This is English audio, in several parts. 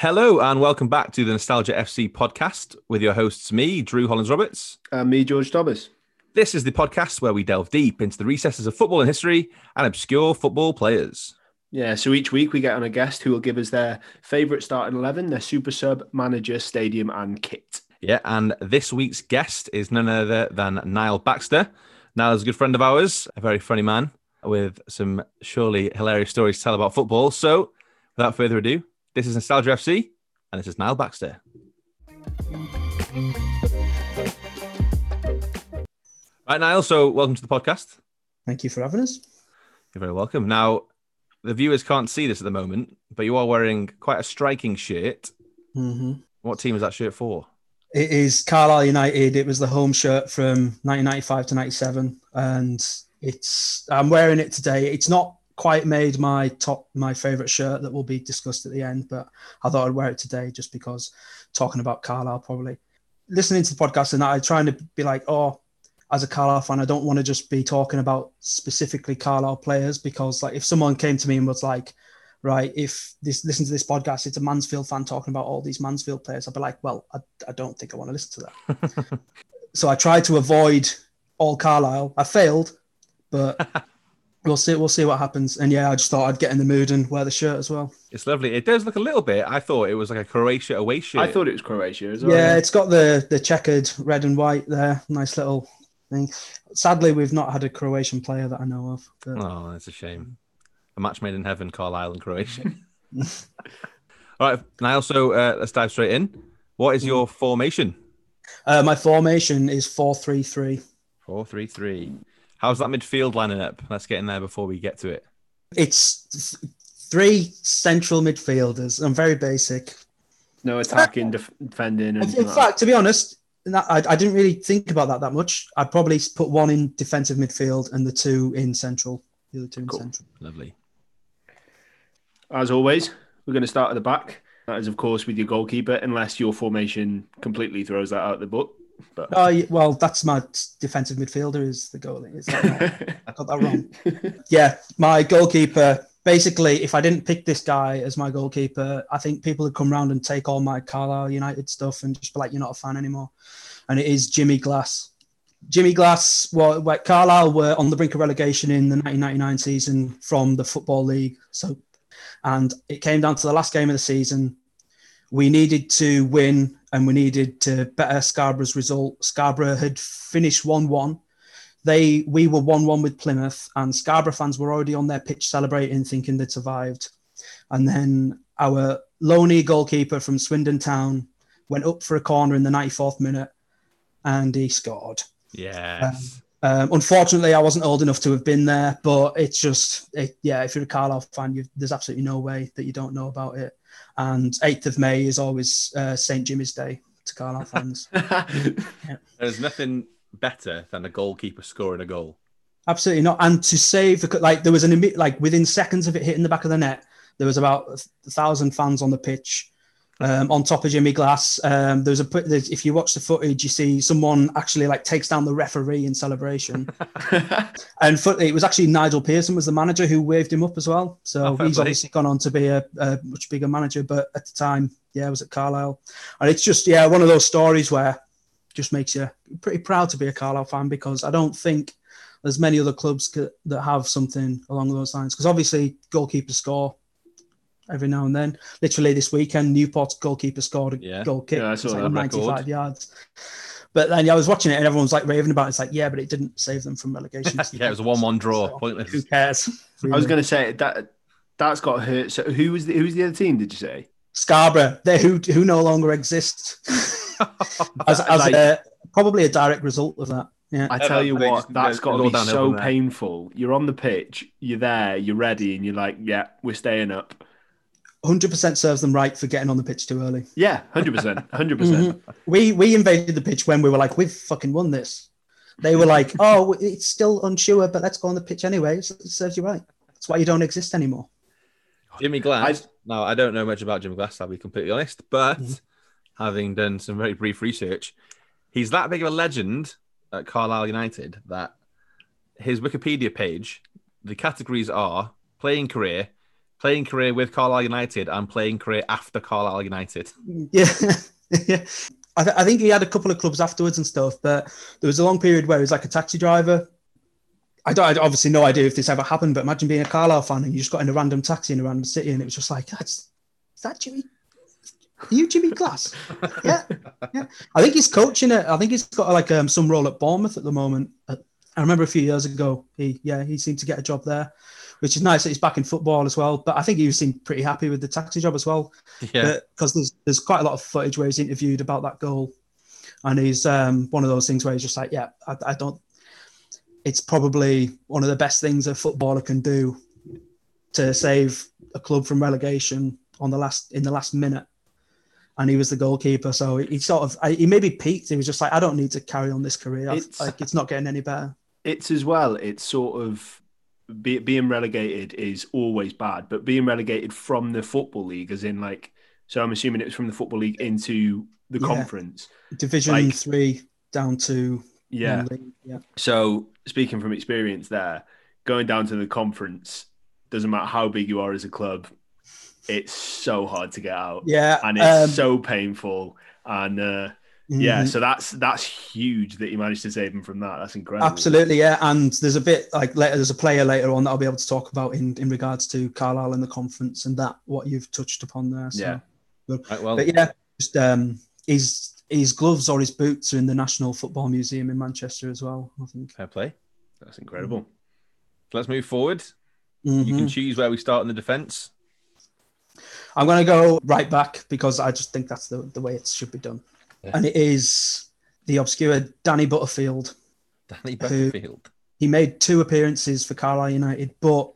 Hello and welcome back to the Nostalgia FC podcast with your hosts, me, Drew Hollins Roberts. And me, George Thomas. This is the podcast where we delve deep into the recesses of football and history and obscure football players. Yeah, so each week we get on a guest who will give us their favourite starting 11, their super sub, manager, stadium, and kit. Yeah, and this week's guest is none other than Niall Baxter. Niall is a good friend of ours, a very funny man with some surely hilarious stories to tell about football. So, without further ado, this is Nostalgia FC, and this is Niall Baxter. Right, Niall. So, welcome to the podcast. Thank you for having us. You're very welcome. Now, the viewers can't see this at the moment, but you are wearing quite a striking shirt. Mm-hmm. What team is that shirt for? It is Carlisle United. It was the home shirt from 1995 to 97, and it's I'm wearing it today. It's not quite made my top my favorite shirt that will be discussed at the end, but I thought I'd wear it today just because talking about Carlisle probably listening to the podcast and I trying to be like, oh, as a Carlisle fan, I don't want to just be talking about specifically Carlisle players because like if someone came to me and was like, right, if this listen to this podcast, it's a Mansfield fan talking about all these Mansfield players, I'd be like, well, I, I don't think I want to listen to that. so I tried to avoid all Carlisle. I failed, but we'll see. We'll see what happens. And yeah, I just thought I'd get in the mood and wear the shirt as well. It's lovely. It does look a little bit. I thought it was like a Croatia away shirt. I thought it was Croatia as well. Yeah, it's got the the checkered red and white there. Nice little thing. Sadly, we've not had a Croatian player that I know of. But... Oh, that's a shame. A match made in heaven, Carlisle and Croatia. All right, Niall. So uh, let's dive straight in. What is your formation? Uh, my formation is four three three. Four three three. How's that midfield lining up? Let's get in there before we get to it. It's th- three central midfielders. I'm very basic. No attacking, def- defending. And In fact, to be honest, I, I didn't really think about that that much. I'd probably put one in defensive midfield and the two in central. The other two in Cool. central. Lovely. as always, we're going to start at the back. That is, of course, with your goalkeeper, unless your formation completely throws that out the book. But Oh yeah, well, that's my defensive midfielder is the goalie. Is that? I got that wrong. yeah, my goalkeeper. Basically, if I didn't pick this guy as my goalkeeper, I think people would come round and take all my Carlisle United stuff and just be like, "You're not a fan anymore." And it is Jimmy Glass. Jimmy Glass, well, well, Carlisle were on the brink of relegation in the 1999 season from the Football League. So, and it came down to the last game of the season. We needed to win and we needed to better Scarborough's result. Scarborough had finished 1 1. They we were 1 1 with Plymouth, and Scarborough fans were already on their pitch celebrating, thinking they'd survived. And then our lonely goalkeeper from Swindon Town went up for a corner in the 94th minute and he scored. Yeah. Um, unfortunately, I wasn't old enough to have been there, but it's just, it, yeah, if you're a Carlisle fan, there's absolutely no way that you don't know about it. And 8th of May is always uh, St. Jimmy's Day to Carlisle fans. There's nothing better than a goalkeeper scoring a goal. Absolutely not. And to save, the like, there was an like within seconds of it hitting the back of the net, there was about a thousand fans on the pitch. Um, on top of Jimmy Glass, um, there's a. There's, if you watch the footage, you see someone actually like takes down the referee in celebration. and foot, it was actually Nigel Pearson was the manager who waved him up as well. So Oh, he's obviously gone on to be a, a much bigger manager. But at the time, yeah, I was at Carlisle, and it's just yeah one of those stories where just makes you pretty proud to be a Carlisle fan because I don't think there's many other clubs c- that have something along those lines. Because obviously goalkeepers score every now and then. Literally this weekend, Newport's goalkeeper scored a Yeah. goal kick. Yeah, I saw like that 95 record. yards. But then yeah, I was watching it and everyone's like raving about it. It's like, yeah, but it didn't save them from relegation. yeah, it was a one-one draw. So, Pointless. Who cares? I was going to say that that's got hurt. So who was the, who was the other team? Did you say? Scarborough, they who who no longer exist, as, as Like- a, probably a direct result of that. Yeah, I tell you what, just- that's they got to be so painful. You're on the pitch, you're there, you're ready, and you're like, yeah, we're staying up. Hundred percent serves them right for getting on the pitch too early. Yeah, hundred percent, hundred percent. Mhm. We we invaded the pitch when we were like, we've fucking won this. They were like, oh, it's still unsure, but let's go on the pitch anyway. It serves you right. That's why you don't exist anymore. Jimmy Glass. Now, I don't know much about Jimmy Glass, I'll be completely honest, but having done some very brief research, he's that big of a legend at Carlisle United that his Wikipedia page, the categories are playing career, playing career with Carlisle United and playing career after Carlisle United. Yeah, yeah. I, th- I think he had a couple of clubs afterwards and stuff, but there was a long period where he was like a taxi driver. I don't I obviously no idea if this ever happened, but imagine being a Carlisle fan and you just got in a random taxi in a random city and it was just like, that's is that Jimmy? Are you Jimmy Glass? yeah, yeah. I think he's coaching it. I think he's got like um, some role at Bournemouth at the moment. Uh, I remember a few years ago, he yeah he seemed to get a job there, which is nice that he's back in football as well. But I think he seemed pretty happy with the taxi job as well. Yeah. because there's there's quite a lot of footage where he's interviewed about that goal, and he's um, one of those things where he's just like, yeah, I, I don't. It's probably one of the best things a footballer can do to save a club from relegation on the last in the last minute. And he was the goalkeeper, so he sort of I, he maybe peaked. He was just like, I don't need to carry on this career. It's- like it's not getting any better. It's as well. It's sort of be, being relegated is always bad, but being relegated from the football league, as in like, so I'm assuming it was from the football league into the Yeah. conference. Division Like- three down to Yeah. yeah. So speaking from experience, there going down to the conference doesn't matter how big you are as a club. It's so hard to get out, Yeah, and it's um, so painful. And uh, yeah, mhm. so that's that's huge that you managed to save him from that. That's incredible. Absolutely, yeah. And there's a bit like later, there's a player later on that I'll be able to talk about in, in regards to Carlisle and the conference and that what you've touched upon there. So. Yeah. Right, well, But yeah, just um, his his gloves or his boots are in the National Football Museum in Manchester as well. I think. fair play. That's incredible. Let's move forward. You can Mhm. choose where we start in the defence. I'm going to go right back because I just think that's the, the way it should be done. And it is the obscure Danny Butterfield. Danny Who- Butterfield. He made two appearances for Carlisle United, but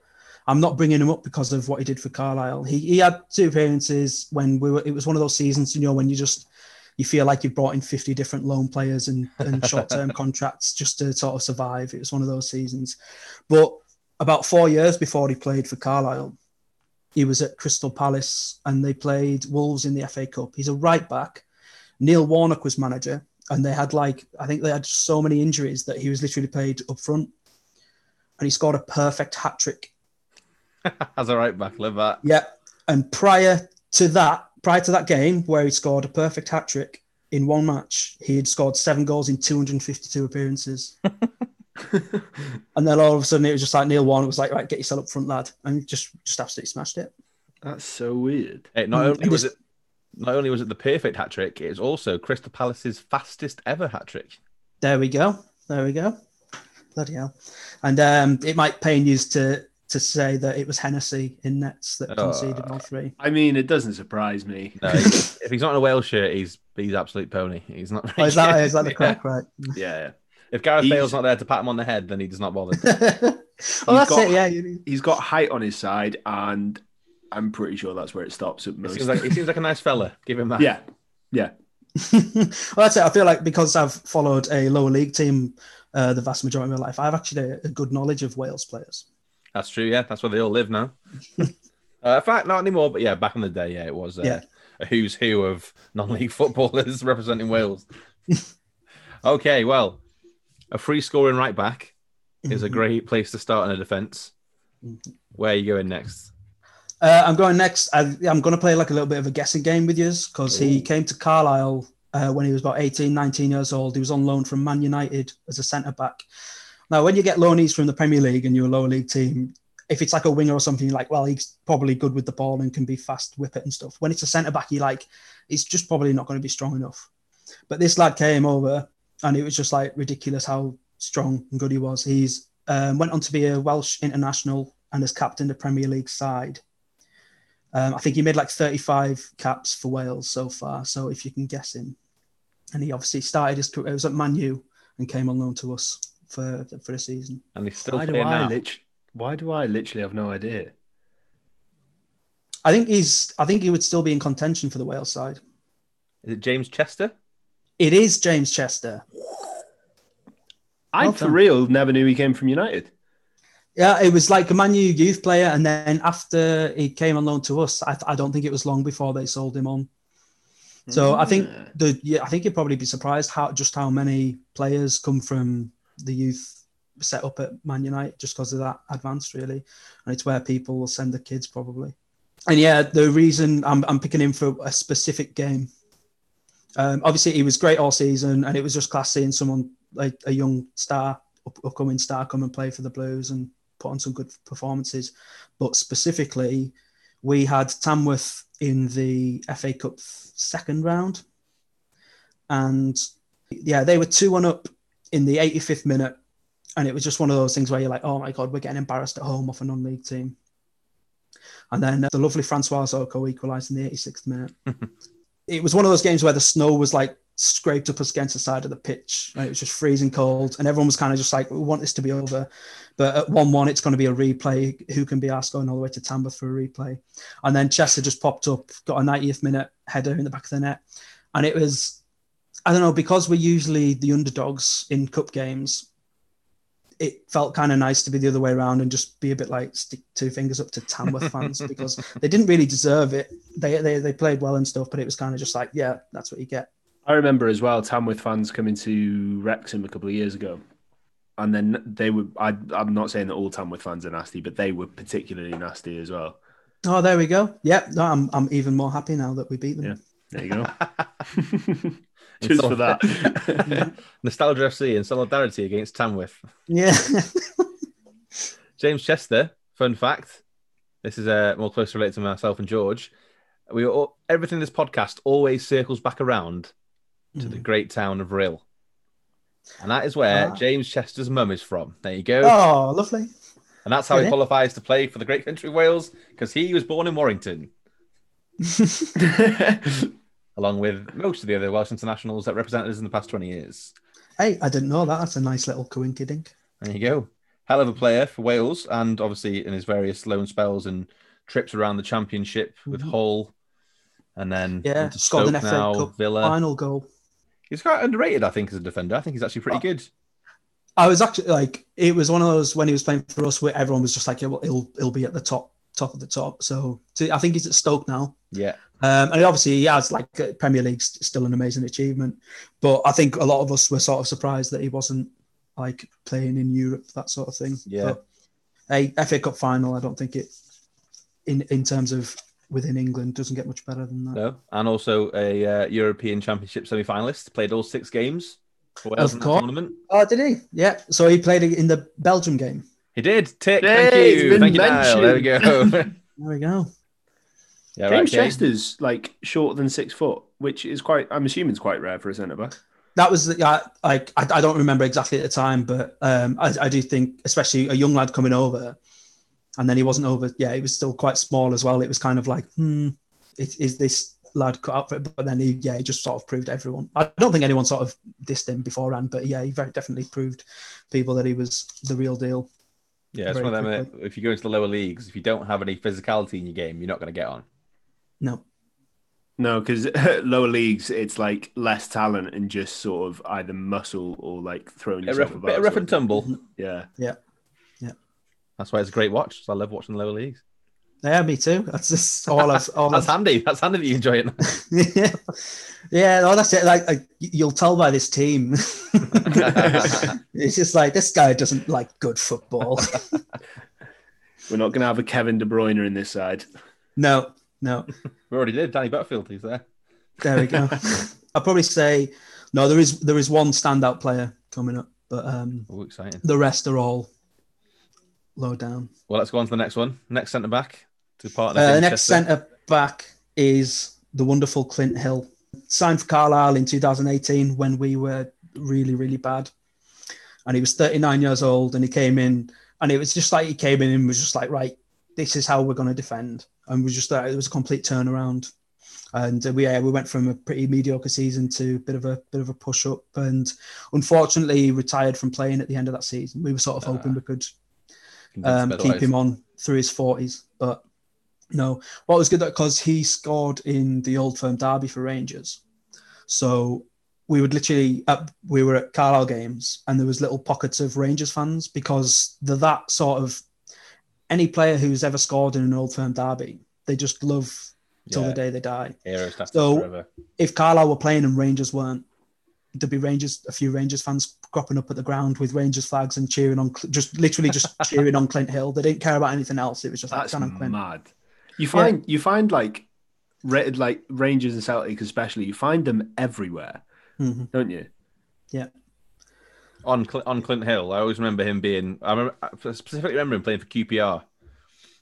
I'm not bringing him up because of what he did for Carlisle. He, he had two appearances when we were. It was one of those seasons, you know, when you just you feel like you've brought in 50 different loan players and, and short-term contracts just to sort of survive. It was one of those seasons. But about four years before he played for Carlisle, he was at Crystal Palace and they played Wolves in the FA Cup. He's a right back. Neil Warnock was manager, and they had like I think they had so many injuries that he was literally played up front, and he scored a perfect hat trick. As a right back, love that. Yeah, and prior to that, prior to that game where he scored a perfect hat trick in one match, he had scored seven goals in 252 appearances. and then all of a sudden, it was just like Neil Warnock was like, "Right, get yourself up front, lad," and just just absolutely smashed it. That's so weird. Hey, not Mm, only was it not only was it the perfect hat trick, it was also Crystal Palace's fastest ever hat trick. There we go. There we go. Bloody hell! And um, it might pain you to to say that it was Hennessey in nets that conceded all three. I mean, it doesn't surprise me. No, if he's not in a Wales shirt, he's he's absolute pony. He's not. Oh, is that very is that the good. crack, right? Yeah, If Gareth He's- Bale's not there to pat him on the head, then he does not bother. well, that's got- it. Yeah, he's got height on his side, and I'm pretty sure that's where it stops at He most. seems like he seems like a nice fella. Give him that. yeah, yeah. well, that's it. I feel like because I've followed a lower league team uh, the vast majority of my life, I have actually a, a good knowledge of Wales players. that's true. Yeah, that's where they all live now. uh, in fact, not anymore. But yeah, back in the day, yeah, it was uh, Yeah. a who's who of non-league footballers representing Wales. okay, well, a free scoring right back is a Mhm. great place to start in a defence. Mhm. Where are you going next? Uh, I'm going next. I, I'm going to play like a little bit of a guessing game with you because he came to Carlisle uh, when he was about 18, 19 years old. He was on loan from Man United as a centre back. Now, when you get loanees from the Premier League and you're a lower league team, if it's like a winger or something, you're like, well, he's probably good with the ball and can be fast, whip it and stuff. When it's a centre back, you like, it's just probably not going to be strong enough. But this lad came over and it was just like ridiculous how strong and good he was. He's um, went on to be a Welsh international and has captained the Premier League side. Um, I think he made like 35 caps for Wales so far. So if you can guess him, and he obviously started his career. It was at Man U and came on loan to us for for a season. And he's still Why do playing I now. lit- Why do I literally have no idea? I think he's. I think he would still be in contention for the Wales side. Is it James Chester? It is James Chester. I Well for real never knew he came from United. Yeah, it was like a Man U youth player, and then after he came on loan to us, I, I don't think it was long before they sold him on. So I think the yeah, I think you'd probably be surprised how just how many players come from the youth set up at Man United just because of that advance really. And it's where people will send the kids probably. And yeah, the reason I'm, I'm picking him for a specific game. Um, obviously, he was great all season, and it was just class seeing someone like a young star, up, upcoming star, come and play for the Blues and put on some good performances. But specifically, we had Tamworth in the FA Cup second round, and yeah, they were two one up in the 85th minute, and it was just one of those things where you're like, oh my god, we're getting embarrassed at home off a non-league team. And then uh, the lovely Francois Zoko equalised in the 86th minute. it was one of those games where the snow was like scraped up against the side of the pitch. Right? It was just freezing cold, and everyone was kind of just like, "We want this to be over." But at one-one, it's going to be a replay. Who can be asked going all the way to Tamworth for a replay? And then Chester just popped up, got a 90th minute header in the back of the net, and it was, I don't know, because we're usually the underdogs in cup games. It felt kind of nice to be the other way around and just be a bit like stick two fingers up to Tamworth fans because they didn't really deserve it. They, they they played well and stuff, but it was kind of just like, yeah, that's what you get. I remember as well Tamworth fans coming to Wrexham a couple of years ago, and then they were. I, I'm not saying that all Tamworth fans are nasty, but they were particularly nasty as well. Oh, there we go. Yeah, no, I'm I'm even more happy now that we beat them. Yeah, there you go. Just for that. Nostalgia FC and solidarity against Tamworth. Yeah. James Chester, fun fact. This is uh, more closely related to myself and George. We all, everything in this podcast always circles back around to the great town of Rhyl. And that is where Ah. James Chester's mum is from. There you go. oh, lovely. And that's how he Really? qualifies to play for the great country of Wales because he was born in Warrington, along with most of the other Welsh internationals that represented us in the past 20 years. Hey, I didn't know that. That's a nice little coinkydink. There you go. Hell of a player for Wales, and obviously in his various loan spells and trips around the championship with Mhm. Hull, and then Yeah, into scored an Stoke FA now, Cup Villa. final goal. He's quite underrated, I think, as a defender. I think he's actually pretty good. I was actually like, it was one of those when he was playing for us where everyone was just like, yeah, well, he'll he'll be at the top top of the top. So, so I think he's at Stoke now. Yeah, Um, and obviously, he has like Premier League's still an amazing achievement, but I think a lot of us were sort of surprised that he wasn't like playing in Europe, that sort of thing. Yeah. But a FA Cup final, I don't think it in in terms of within England doesn't get much better than that. no, and also a uh, European Championship semi-finalist. Played all six games for Wales Of in course. tournament. Oh, did he? Yeah. So he played in the Belgium game. He did. Tick. Hey, thank you. been Thank you, Niall. There we go. There we go. yeah, James right, Kay. Chester's like shorter than six foot, which is quite. I'm assuming it's quite rare for a centre back. That was yeah, like I, I don't remember exactly at the time, but um, I, I do think, especially a young lad coming over, and then he wasn't over. Yeah, he was still quite small as well. It was kind of like, hmm, is, is this lad cut out for it? But then he, yeah, he just sort of proved everyone. I don't think anyone sort of dissed him beforehand, but yeah, he very definitely proved people that he was the real deal. Yeah, it's one of them. uh, quickly. If you go into the lower leagues, if you don't have any physicality in your game, you're not going to get on. No, No, because lower leagues, it's like less talent and just sort of either muscle or like throwing A yourself rough, about. bit of rough and tumble. Yeah. Yeah. That's why it's a great watch. So I love watching the lower leagues. yeah, me too. That's just all I've all That's I've handy. That's handy that you enjoy it. yeah, yeah. No, that's it. Like, like you'll tell by this team. it's just like this guy doesn't like good football. We're not going to have a Kevin De Bruyne in this side. no, no. we already did. Danny Butterfield, he's there. There we go. I'll probably say no. There is there is one standout player coming up, but um, Oh, exciting. the rest are all low down. Well, let's go on to the next one. Next centre back to partner. Uh, James next centre back is the wonderful Clint Hill. Signed for Carlisle in 2018 when we were really, really bad. And he was 39 years old and he came in and it was just like he came in and was just like, right, this is how we're going to defend. And we just thought it was a complete turnaround. And uh, we yeah, we went from a pretty mediocre season to a bit of a bit of a push up. And unfortunately, he retired from playing at the end of that season. We were sort of hoping we could um, keep him on through his 40s. But no, what was good because he scored in the Old Firm Derby for Rangers. So we would literally, uh, we were at Carlisle games and there was little pockets of Rangers fans because they're that sort of, any player who's ever scored in an Old Firm Derby, they just love till Yeah. the day they die. Hero status So- forever. If Carlisle were playing and Rangers weren't, there'd be Rangers, a few Rangers fans cropping up at the ground with Rangers flags and cheering on, just literally just cheering on Clint Hill. They didn't care about anything else. It was just That's like Clint. mad. You find you find like rated like Rangers and Celtic especially. You find them everywhere, Mhm. don't you? Yeah. on Cl- on Clint Hill. I always remember him being. I, remember, I specifically remember him playing for QPR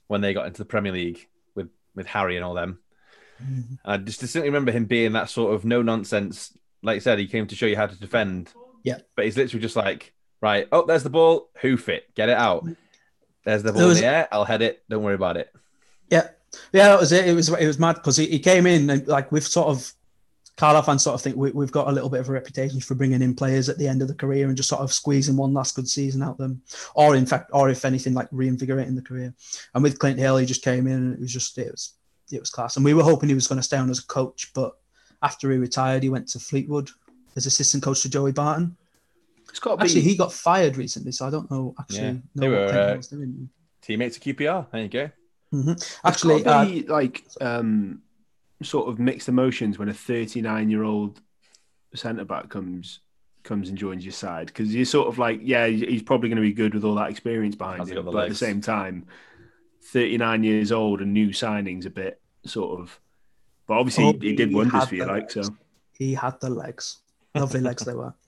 when they got into the Premier League with with Harry and all them. Mhm. I just distinctly remember him being that sort of no nonsense. Like I said, he came to show you how to defend. Yeah. but he's literally just like, right, oh, there's the ball, hoof it, get it out. There's the ball was- in the air, I'll head it. Don't worry about it. Yeah, yeah, that was it. It was it was mad because he, he came in and like we've sort of Carlisle fans sort of think we, we've got a little bit of a reputation for bringing in players at the end of the career and just sort of squeezing one last good season out of them, or in fact, or if anything, like reinvigorating the career. And with Clint Hill, he just came in and it was just it was it was class. And we were hoping he was going to stay on as a coach, but after he retired, he went to Fleetwood as assistant coach to Joey Barton. It's got to be. Actually, he got fired recently, so I don't know actually Yeah, know they were, uh, Teammates of QPR. There you go. Mhm. Actually, it's uh, got to be like um, sort of mixed emotions when a 39 year old centre back comes comes and joins your side because you're sort of like, yeah, he's probably going to be good with all that experience behind him, but the at the same time, 39 years old and new signings a bit sort of. But obviously, Oh, he did he wonders for you, the like so. he had the legs. Lovely legs they were.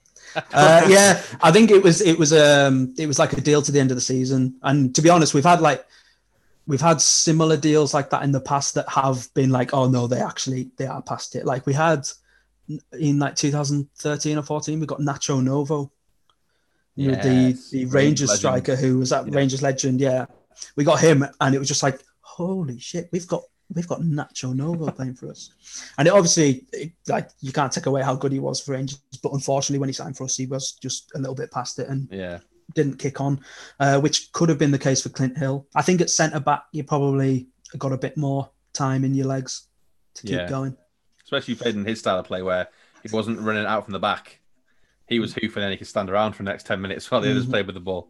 Uh, yeah i think it was it was um it was like a deal to the end of the season. And to be honest we've had like we've had similar deals like that in the past that have been like oh no they actually they are past it. Like we had in like 2013 or 14 we got nacho novo. You know, the the Rangers rangers legend. striker who was that Yeah. rangers legend yeah. We got him and it was just like holy shit we've got we've got nacho novo playing for us and it obviously, it, like you can't take away how good he was for Rangers, but unfortunately, when he signed for us, he was just a little bit past it and Yeah. didn't kick on, uh, which could have been the case for Clint Hill. I think at centre back, you probably got a bit more time in your legs to keep Yeah. going. Especially played in his style of play where he wasn't running out from the back. He was hoofing and he could stand around for the next 10 minutes while the others Mhm. played with the ball.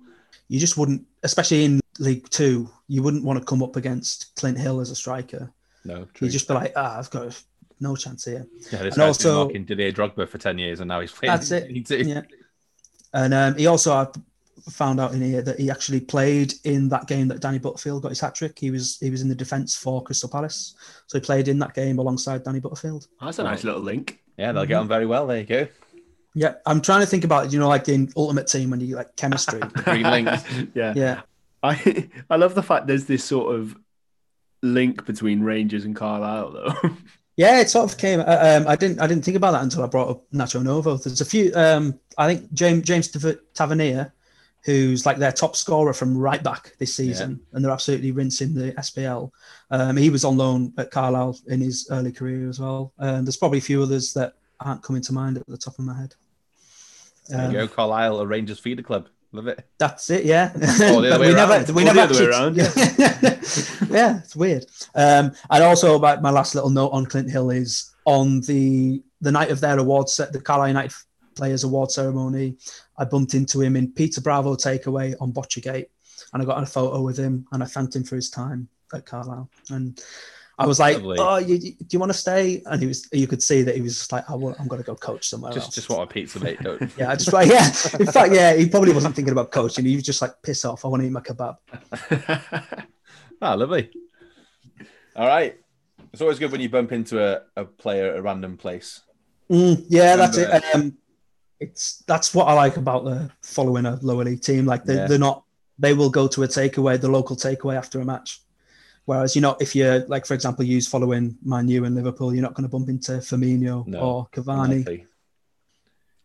You just wouldn't, especially in League Two, you wouldn't want to come up against Clint Hill as a striker. No, true. You'd just be like, ah, I've got no chance here. yeah, this and guy's also- been marking Didier Drogba for 10 years and now he's playing. That's it. Yeah. And um, he also I found out in here that he actually played in that game that Danny Butterfield got his hat trick. He was he was in the defence for Crystal Palace, so he played in that game alongside Danny Butterfield. That's a nice little link. Yeah, they'll get on very well. There you go. Yeah, I'm trying to think about you know like in Ultimate Team when you like chemistry. Green link. yeah. yeah, I I love the fact there's this sort of link between Rangers and Carlisle though. yeah, it sort of came. uh, Um, I didn't I didn't think about that until I brought up Nacho Novo. There's a few. Um, I think James James Tavernier, who's like their top scorer from right back this season, and they're absolutely rinsing the SPL. Um, he was on loan at Carlisle in his early career as well. Um, there's probably a few others that aren't coming to mind at the top of my head. There Um, you go. Carlisle, a Rangers feeder club. Love it. That's it, yeah. Or the other we around. never, we Or never the other way actually- around, yeah, it's weird. Um, and also, about my last little note on Clint Hill is on the the night of their awards set, the Carlisle United Players Award ceremony. I bumped into him in Peter Bravo takeaway on Botchergate, and I got a photo with him, and I thanked him for his time at Carlisle. And I was like, Lovely. "Oh, you, you- do you want to stay?" And he was, you could see that he was just like, I want, "I'm going to go coach somewhere Just else." just want a pizza, mate. Don't- yeah, I just like, yeah. In fact, yeah, he probably wasn't thinking about coaching. He was just like, "Piss off! I want to eat my kebab." Ah, lovely. All right. It's always good when you bump into a, a player at a random place. Mm, yeah, that's it. Um, it's that's what I like about the following a lower league team. Like they, Yeah. they're not, they will go to a takeaway, the local takeaway after a match. Whereas you know, if you're like, for example, use following Man U and Liverpool, you're not going to bump into Firmino No, or Cavani Unlikely.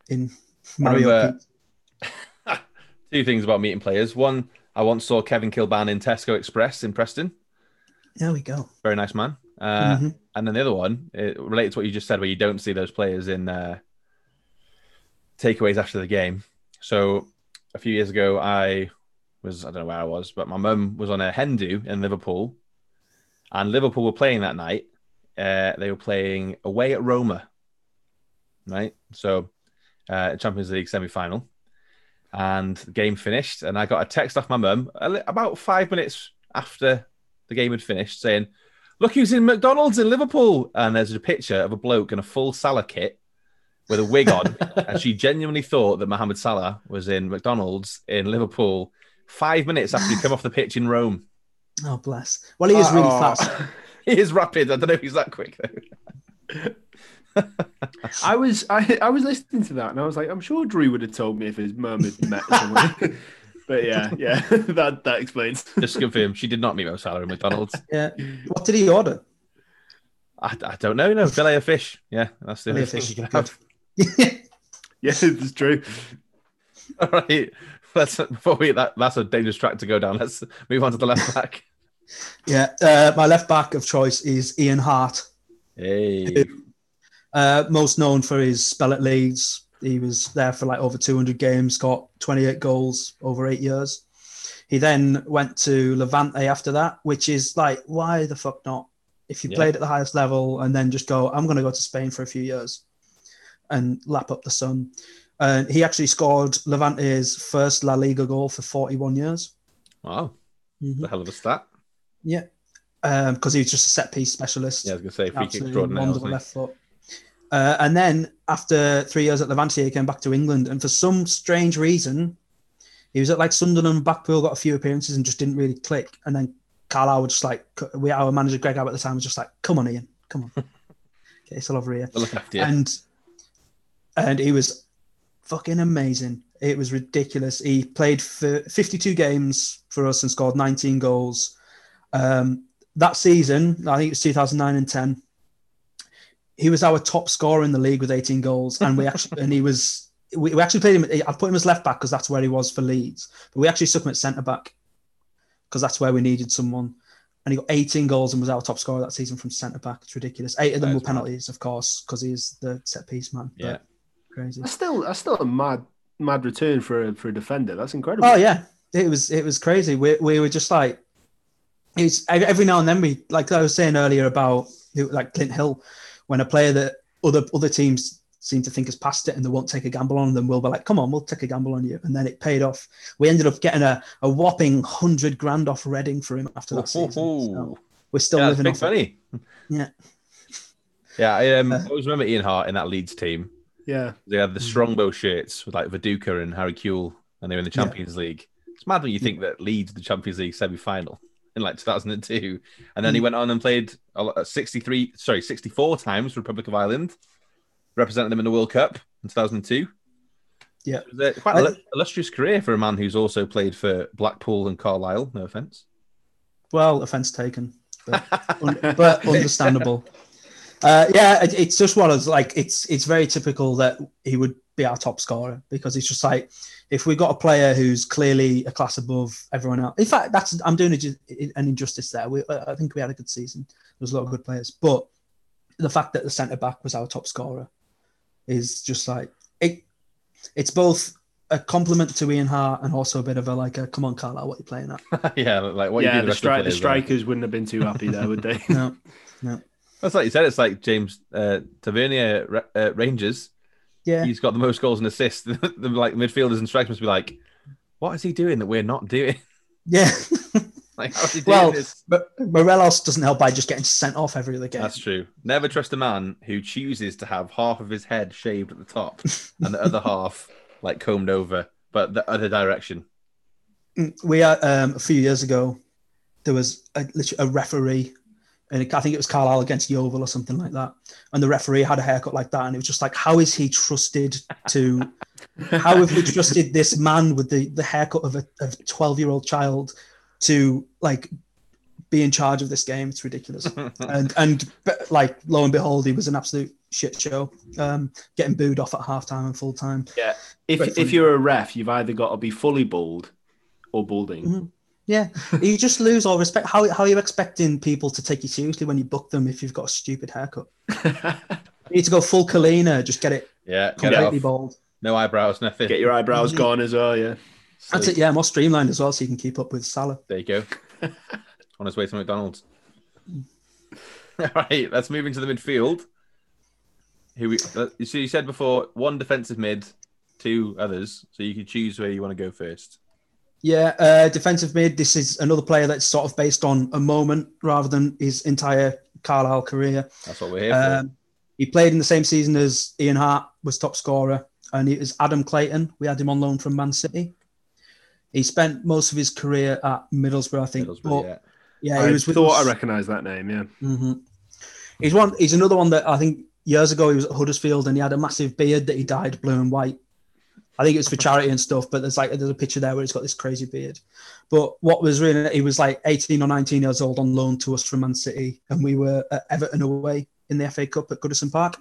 in Mario. remember- Two things about meeting players. One, I once saw Kevin Kilbane in Tesco Express in Preston. There we go. Very nice man. Uh, Mhm. And then the other one, it related to what you just said, where you don't see those players in uh, takeaways after the game. So a few years ago, I was, I don't know where I was, but my mum was on a hen do in Liverpool. And Liverpool were playing that night. Uh, they were playing away at Roma, right? So uh, Champions League semi final. And the game finished. And I got a text off my mum about five minutes after the game had finished saying, Look who's in McDonald's in Liverpool. And there's a picture of a bloke in a full Salah kit with a wig on, and she genuinely thought that Mohamed Salah was in McDonald's in Liverpool five minutes after he came off the pitch in Rome. Oh bless. Well, he is really Oh. fast. He is rapid. I don't know if he's that quick though. I was I, I was listening to that and I was like, I'm sure Drew would have told me if his mum had met someone. but yeah, yeah, that that explains. Just to confirm, she did not meet Mo Salah in McDonald's. Yeah. What did he order? I, I don't know. No, fillet of fish. Yeah, that's the only thing fish, you can have. Yeah, it's true. All right. Let's before we that that's a dangerous track to go down. Let's move on to the left back. Yeah. Uh, my left back of choice is Ian Hart. Hey. Uh, most known for his spell at Leeds. He was there for like over 200 games, got 28 goals over eight years. He then went to Levante after that, which is like, why the fuck not? If you Yeah. played at the highest level and then just go, I'm going to go to Spain for a few years and lap up the sun. And he actually scored Levante's first La Liga goal for 41 years. Wow, Mhm. the hell of a stat. Yeah. Because he was just a set piece specialist. Yeah, I was gonna say free kick extraordinaire. wonderful left foot. Uh, and then after three years at Levante, he came back to England, and for some strange reason, he was at like Sunderland, and Blackpool, got a few appearances, and just didn't really click. And then Carlisle was just like, we our manager Greg Abbott at the time was just like, "Come on, Ian, come on, get yourself over here." he? Look after you. And and he was fucking amazing. It was ridiculous. He played for 52 games for us and scored 19 goals. Um, that season, I think it was 2009 and 10. He was our top scorer in the league with 18 goals, and we actually and he was we, we actually played him. I put him as left back because that's where he was for Leeds, but we actually stuck him at centre back because that's where we needed someone. And he got 18 goals and was our top scorer that season from centre back. It's ridiculous. Eight of them were penalties, of course, because he's the set piece man. But Yeah. crazy. That's still that's still a mad mad return for a for a defender. That's incredible. Oh yeah, it was it was crazy. We we were just like, it's every now and then we like I was saying earlier about like Clint Hill, when a player that other other teams seem to think has passed it and they won't take a gamble on them, we'll be like, come on, we'll take a gamble on you, and then it paid off. We ended up getting a, a whopping hundred grand off Reading for him after that season. So we're still yeah, living big off it. funny. Yeah. Yeah, I um, Uh, always remember Ian Hart in that Leeds team. yeah. They had the Hmm. Strongbow shirts with like Viduka and Harry Kewell, and they were in the Yeah. Champions League. It's mad when you think that Leeds the Champions League semi final in like 2002, and then he Mm. went on and played 63, sorry, 64 times for Republic of Ireland, represented them in the World Cup in 2002. Yeah. It was a, quite an illustrious career for a man who's also played for Blackpool and Carlisle. No offense. Well, offense taken, but, un- but understandable. Uh, yeah, it, it's just one of like it's it's very typical that he would be our top scorer because it's just like if we got a player who's clearly a class above everyone else. In fact, that's I'm doing a, an injustice there. We, I think we had a good season. There was a lot of good players, but the fact that the centre back was our top scorer is just like it. It's both a compliment to Ian Hart and also a bit of a like a come on, Carlisle, what are you playing at? yeah, like what you yeah, do the, rest stri- the players, though. strikers wouldn't have been too happy there, would they? No, no. That's like you said. It's like James uh, Tavernier uh, Rangers. Yeah. He's got the most goals and assists. the like midfielders and strikers must be like, what is he doing that we're not doing? Yeah. like, how is he doing well, this? but Morelos doesn't help by just getting sent off every other game. That's true. Never trust a man who chooses to have half of his head shaved at the top and the other half like combed over, but the other direction. We are um, a few years ago, there was a, a referee, and I think it was Carlisle against Yeovil or something like that. And the referee had a haircut like that, and it was just like, how is he trusted to? how have we trusted this man with the, the haircut of a of twelve year old child to like be in charge of this game? It's ridiculous. and and but, like lo and behold, he was an absolute shit show, um, getting booed off at halftime and full time. Yeah. If if you're a ref, you've either got to be fully bald or balding. Mhm. Yeah, you just lose all respect. How, how are you expecting people to take you seriously when you book them if you've got a stupid haircut? You need to go full Collina, just get it Yeah, completely off. bald. No eyebrows, nothing. Get your Mm-hmm. eyebrows gone as well, yeah. That's it, yeah, more streamlined as well, so you can keep up with Salah. There you go. On his way to McDonald's. All right, let's move into the midfield. Who we, uh, so you said before one defensive mid, two others. So you can choose where you want to go first. Yeah, uh, defensive mid. This is another player that's sort of based on a moment rather than his entire Carlisle career. That's what we're here for. Um, He played in the same season as Ian Hart was top scorer, and it was Adam Clayton. We had him on loan from Man City. He spent most of his career at Middlesbrough, I think. Middlesbrough, but- yeah. yeah, I he was with thought us- I recognised that name. Yeah. hmm He's one. He's another one that I think years ago he was at Huddersfield and he had a massive beard that he dyed blue and white. I think it was for charity and stuff, but there's like there's a picture there where he's got this crazy beard. But what was really he was like 18 or 19 years old on loan to us from Man City, and we were at Everton away in the FA Cup at Goodison Park,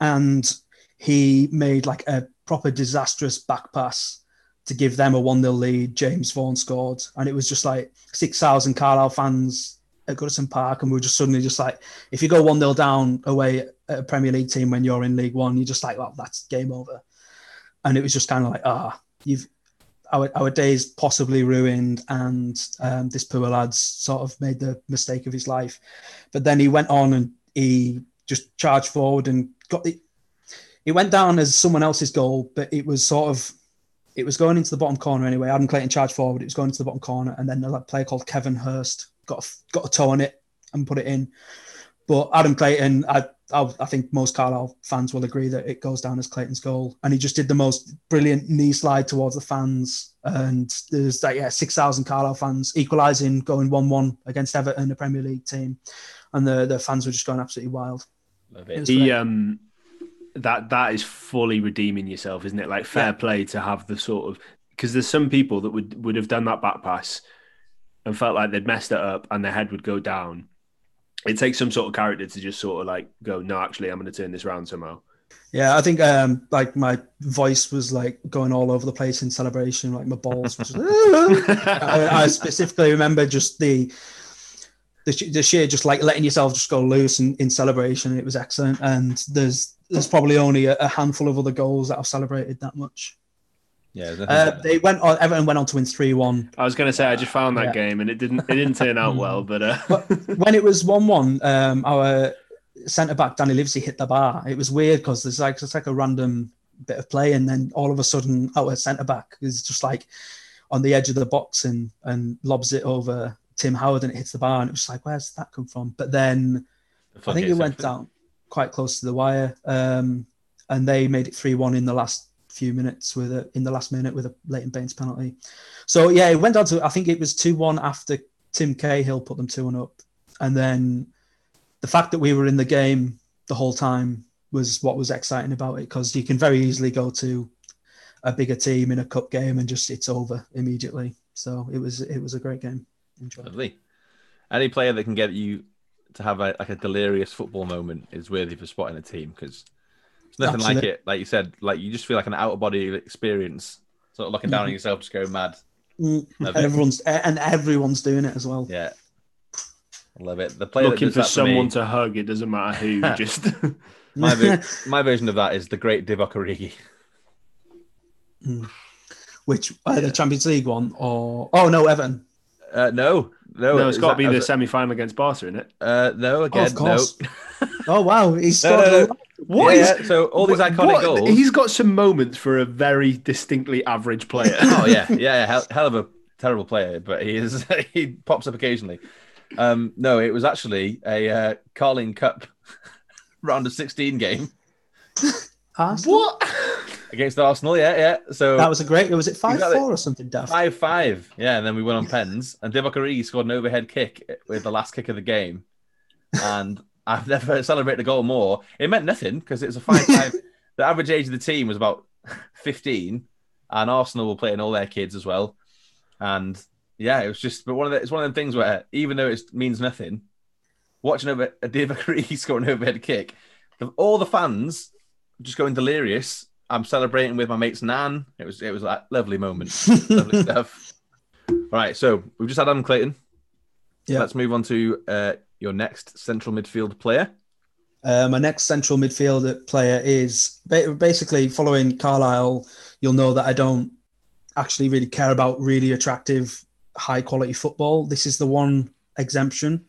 and he made like a proper disastrous back pass to give them a 1 0 lead. James Vaughan scored, and it was just like 6,000 Carlisle fans at Goodison Park, and we were just suddenly just like, if you go 1 0 down away at a Premier League team when you're in League One, you're just like, well, that's game over. And it was just kind of like, ah, you've our, our days possibly ruined, and um, this poor lad's sort of made the mistake of his life. But then he went on and he just charged forward and got the. It went down as someone else's goal, but it was sort of it was going into the bottom corner anyway. Adam Clayton charged forward. It was going into the bottom corner, and then a player called Kevin Hurst got a, got a toe on it and put it in. But Adam Clayton, I, I I think most Carlisle fans will agree that it goes down as Clayton's goal, and he just did the most brilliant knee slide towards the fans. And there's like yeah, six thousand Carlisle fans equalising, going one-one against Everton, a Premier League team, and the the fans were just going absolutely wild. Love It it. was He great. um that that is fully redeeming yourself, isn't it? Like fair Yeah. play to have the sort of because there's some people that would would have done that back pass and felt like they'd messed it up and their head would go down. It takes some sort of character to just sort of like go, no, actually, I'm going to turn this around somehow. Yeah, I think um like my voice was like going all over the place in celebration, like my balls. Was I, I specifically remember just the the, the sheer just like letting yourself just go loose in, in celebration. It was excellent, and there's there's probably only a, a handful of other goals that I've celebrated that much. Yeah, Uh, they went on. Everton went on to win three one. I was going to say I just found that Yeah. game and it didn't it didn't turn out well, but uh, when it was one one, um, our centre back Danny Livesey hit the bar. It was weird because there's like it's like a random bit of play, and then all of a sudden our centre back is just like on the edge of the box and and lobs it over Tim Howard, and it hits the bar, and it was like, where's that come from? But then I think it went down quite close to the wire, um, and they made it three one in the last few minutes with a in the last minute with a Leighton Baines penalty. So yeah, it went down to I think it was two one after Tim Cahill put them two one up, and then the fact that we were in the game the whole time was what was exciting about it because you can very easily go to a bigger team in a cup game and just it's over immediately. So it was it was a great game. Enjoyed. Lovely. Any player that can get you to have a, like a delirious football moment is worthy for spotting a team because it's nothing like it. Like you said, like you just feel like an out of body experience, sort of looking down on Mhm. yourself, just going mad. Mm, Love and everyone's and everyone's doing it as well. Yeah, I love it. The player looking that for does that for me- someone to hug, it doesn't matter who, just my, ver- my version of that is the great Divock Origi. Which uh, the Champions League one or oh no Everton. Uh, no, no, no, it's is got to be the it- semi final against Barca, isn't it? Uh, no, Oh, again, of no. oh wow, he's No, scored. no, a no. What Yeah, is- yeah, so all these what- iconic what- goals. He's got some moments for a very distinctly average player. oh yeah, yeah, yeah, hell, hell of a terrible player, but he is he pops up occasionally. Um, no, it was actually a uh, Carling Cup round of sixteen game Arsenal? what? Against Arsenal. Yeah, yeah. So That was a great. Was it five Exactly. four or something? Daft. five five. Yeah, and then we went on pens, and Origi scored an overhead kick with the last kick of the game, and I've never celebrated a goal more. It meant nothing because it was a five five. the average age of the team was about fifteen, and Arsenal were playing all their kids as well, and yeah, it was just. But one of the, it's one of them things where even though it means nothing, watching over a Origi score an overhead kick, all the fans just going delirious. I'm celebrating with my mate's nan. It was it was a lovely moment. Lovely stuff. All right, so we've just had Adam Clayton. Yeah. Let's move on to uh, your next central midfield player. Uh, my next central midfielder player is basically following Carlisle. You'll know that I don't actually really care about really attractive, high quality football. This is the one exemption,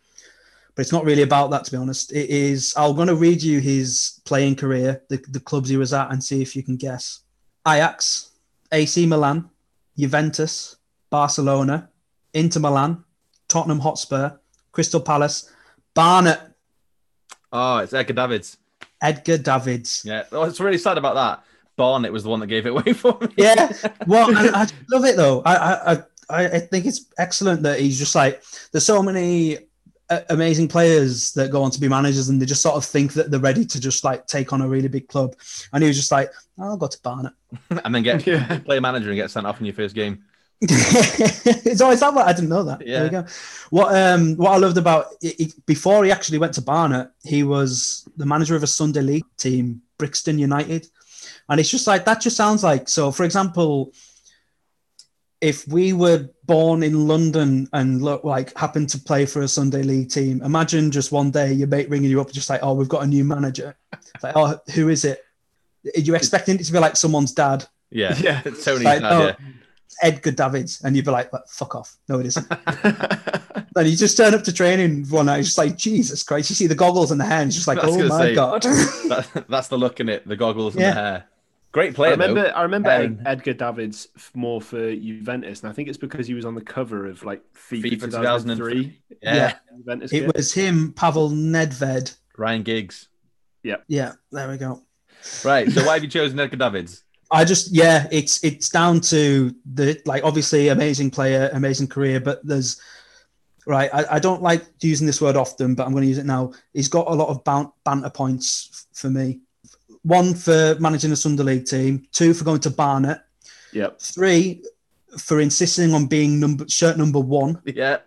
but it's not really about that, to be honest. It is, I'm going to read you his playing career, the, the clubs he was at, and see if you can guess Ajax, AC Milan, Juventus, Barcelona, Inter Milan, Tottenham Hotspur, Crystal Palace, Barnet. Oh, it's Edgar Davids. Edgar Davids. Yeah, oh, it's really sad about that. Barnet was the one that gave it away for me. Yeah, well, I, I love it though. I, I I I think it's excellent that he's just like there's so many amazing players that go on to be managers and they just sort of think that they're ready to just like take on a really big club, and he was just like, I'll go to Barnet. and then get Yeah. play a manager and get sent off in your first game. it's always that way. I didn't know that. There Yeah. go. What um what I loved about it, it- before he actually went to Barnet, he was the manager of a Sunday League team, Brixton United, and it's just like that. Just sounds like so. For example, if we were born in London and look like happened to play for a Sunday League team, imagine just one day your mate ringing you up, just like, oh, we've got a new manager. It's like, oh, who is it? Are you expecting it to be like someone's dad? Yeah, Yeah. it's Tony's Like, dad, oh, yeah. Edgar Davids, and you'd be like, "Fuck off!" No, it isn't. And you just turn up to training one night, it's just like Jesus Christ. You see the goggles and the hair, and it's just like, I oh my say- god. That, that's the look in it, the goggles and Yeah. the hair. Great I player, remember, though. I remember Um, Edgar Davids more for Juventus, and I think it's because he was on the cover of like FIFA, FIFA 2003. Yeah. Yeah. Juventus it kit. was him, Pavel Nedved. Ryan Giggs. Yeah, yeah. there we go. Right. So why have you chosen Edgar Davids? I just yeah, it's it's down to the like obviously amazing player, amazing career, but there's right. I, I don't like using this word often, but I'm going to use it now. He's got a lot of ban- banter points f- for me. One for managing a Sunday League team, two for going to Barnet, Yep. three for insisting on being number shirt number one. Yeah.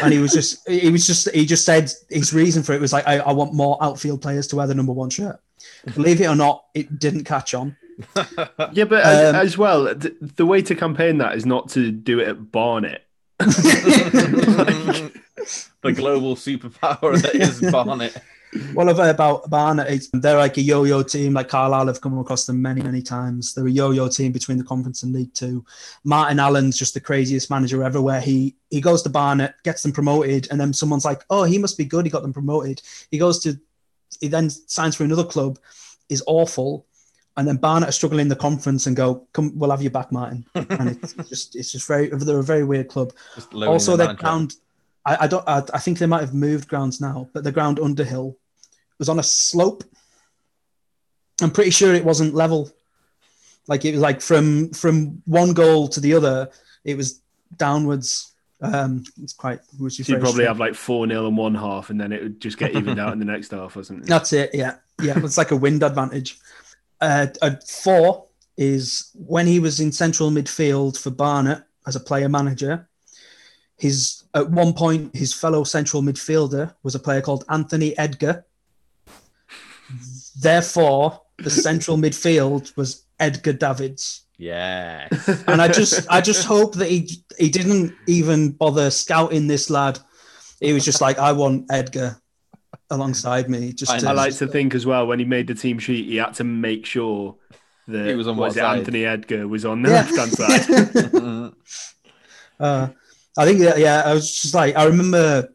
and he was just he was just he just said his reason for it was like I, I want more outfield players to wear the number one shirt. Believe it or not, it didn't catch on. Yeah, but as, Um, as well, th- the way to campaign that is not to do it at Barnet. the global superpower that is Barnet. What I've heard about Barnet is they're like a yo-yo team. Like Carlisle have come across them many, many times. They're a yo-yo team between the conference and League Two. Martin Allen's just the craziest manager ever. Where he he goes to Barnet, gets them promoted, and then someone's like, "Oh, he must be good. He got them promoted." He goes to, he then signs for another club, is awful, and then Barnet are struggling in the conference and go, "Come, we'll have you back, Martin." And it's just it's just very they're a very weird club also the their ground I, I don't I, I think they might have moved grounds now but the ground underhill was on a slope i'm pretty sure it wasn't level like it was like from from one goal to the other it was downwards um it's quite which is So you probably strange. have like 4 0 in one half, and then it would just get evened out in the next half or something. That's it. Yeah, yeah. It's like a wind advantage. Uh, a four is when he was in central midfield for Barnet as a player manager. His at one point his fellow central midfielder was a player called Anthony Edgar. Therefore, the central midfield was Edgar Davids, Yeah. and I just I just hope that he he didn't even bother scouting this lad. He was just like, I want Edgar alongside me. Just I to, I like to think as well when he made the team sheet, he had to make sure that He was on what was it. Anthony Edgar was on the Yeah. left hand side. Uh, I think that yeah, I was just like I remember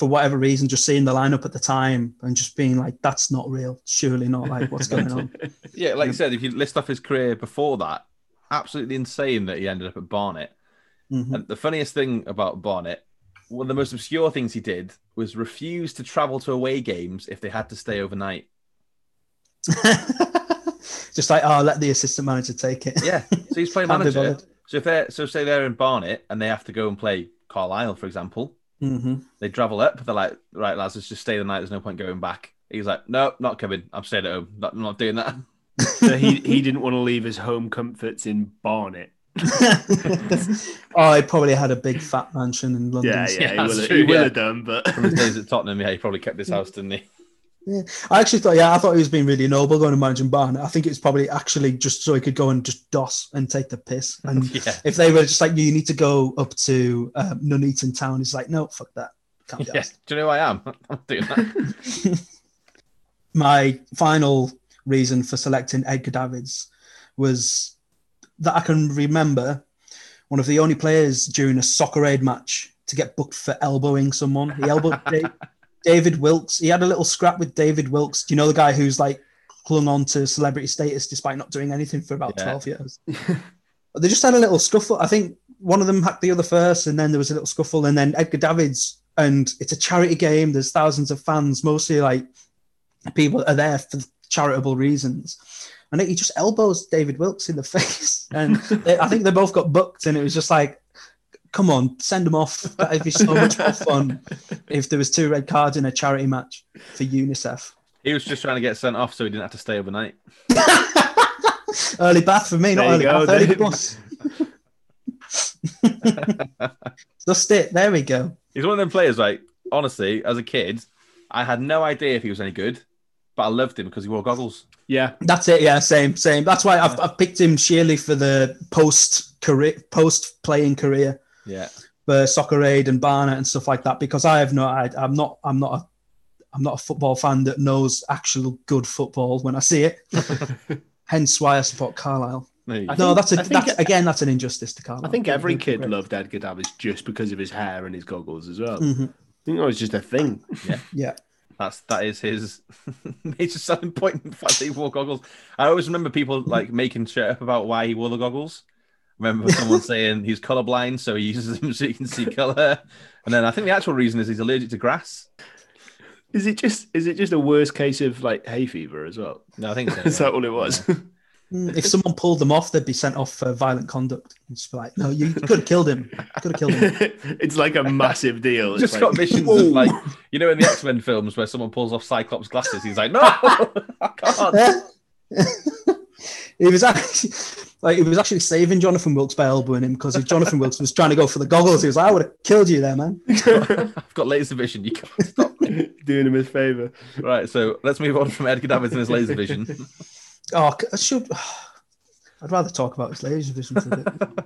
for whatever reason just seeing the lineup at the time and just being like, "That's not real. Surely not. Like, what's going on?" yeah, like you said, if you list off his career before that, absolutely insane that he ended up at Barnet. Mhm. And the funniest thing about Barnet, one of the most obscure things he did was refuse to travel to away games if they had to stay overnight. just like, "Oh, let the assistant manager take it." Yeah. So he's playing manager. So if they're so say they're in Barnet and they have to go and play Carlisle, for example, hmm they travel up. They're like, right, lads, let's just stay the night. There's no point going back. He's like, no, not coming. I'm staying at home. Not, I'm not doing that. so he, he didn't want to leave his home comforts in Barnet. oh, he probably had a big fat mansion in London. Yeah, yeah, Yeah, he that's will, true, he will yeah. have done, but From his days at Tottenham, yeah, he probably kept his house, didn't he? I actually thought, yeah, I thought he was being really noble going to managing Barnet. I think it's probably actually just so he could go and just doss and take the piss. And Yeah. if they were just like, you need to go up to um, Nuneaton Town, he's like, no, fuck that. Can't Yeah. Do you know who I am? I'm doing that. My final reason for selecting Edgar Davids was that I can remember one of the only players during a soccer aid match to get booked for elbowing someone. He elbowed David Wilkes. He had a little scrap with David Wilkes. Do you know the guy who's like clung on to celebrity status despite not doing anything for about Yeah. 12 years? But they just had a little scuffle. I think one of them hacked the other first, and then there was a little scuffle, and then Edgar Davids. And it's a charity game. There's thousands of fans, mostly like people are there for charitable reasons. And he just elbows David Wilkes in the face. And they, I think they both got booked. And it was just like, come on, send them off. That'd be so much more fun if there was two red cards in a charity match for UNICEF. He was just trying to get sent off so he didn't have to stay overnight. early bath for me, not early you go, bath, early Dave. bus. Just it. There we go. He's one of them players, like, honestly, as a kid, I had no idea if he was any good, but I loved him because he wore goggles. Yeah, That's it. Yeah, same, same. That's why I've, I've picked him sheerly for the post career, post playing career Yeah. for Soccer Aid and Barnet and stuff like that. Because I have no, I, I'm not, I'm not a, I'm not a football fan that knows actual good football when I see it. Hence why I support Carlisle. There you I go. No, think- that's a, I think- that's again, that's an injustice to Carlisle. I think every kid Great. loved Edgar Davids just because of his hair and his goggles as well. Mhm. I think that was just a thing. Yeah. Yeah. That's that is his major selling point. The fact that he wore goggles. I always remember people like making shit up about why he wore the goggles. I remember someone saying he's colorblind, so he uses them so he can see color. And then I think the actual reason is he's allergic to grass. Is it just is it just a worse case of like hay fever as well? No, I think so. Is that all it was? Mm, If someone pulled them off, they'd be sent off for violent conduct. It's like, no, you could have killed him. Could have killed him. it's like a massive deal. It's Just like, got missions "Whoa." of like you know in the X Men films where someone pulls off Cyclops' glasses. He's like, no, I can't. He was actually like he was actually saving Jonathan Wilkes by elbowing him because if Jonathan Wilkes was trying to go for the goggles, he was like, I would have killed you there, man. I've got laser vision. You can't stop. doing him a favor. Right, so let's move on from Edgar Davids and his laser vision. Oh, I should. I'd rather talk about his laser vision for a bit.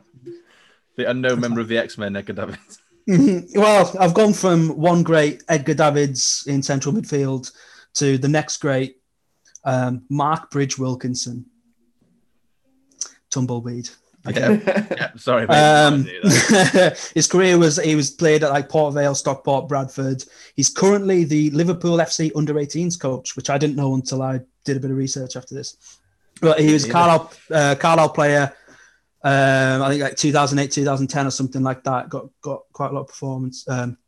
The unknown member of the X Men, Edgar Davids. Mhm. Well, I've gone from one great Edgar Davids in central midfield to the next great um, Marc Bridge-Wilkinson, tumbleweed. Yeah, yeah, sorry. mate. Um, I do that. his career was he was played at like Port Vale, Stockport, Bradford. He's currently the Liverpool FC under 18s coach, which I didn't know until I did a bit of research after this. But he was a. Carlisle, uh, Carlisle player. Um, I think like 2008, 2010 or something like that. Got got quite a lot of performance um,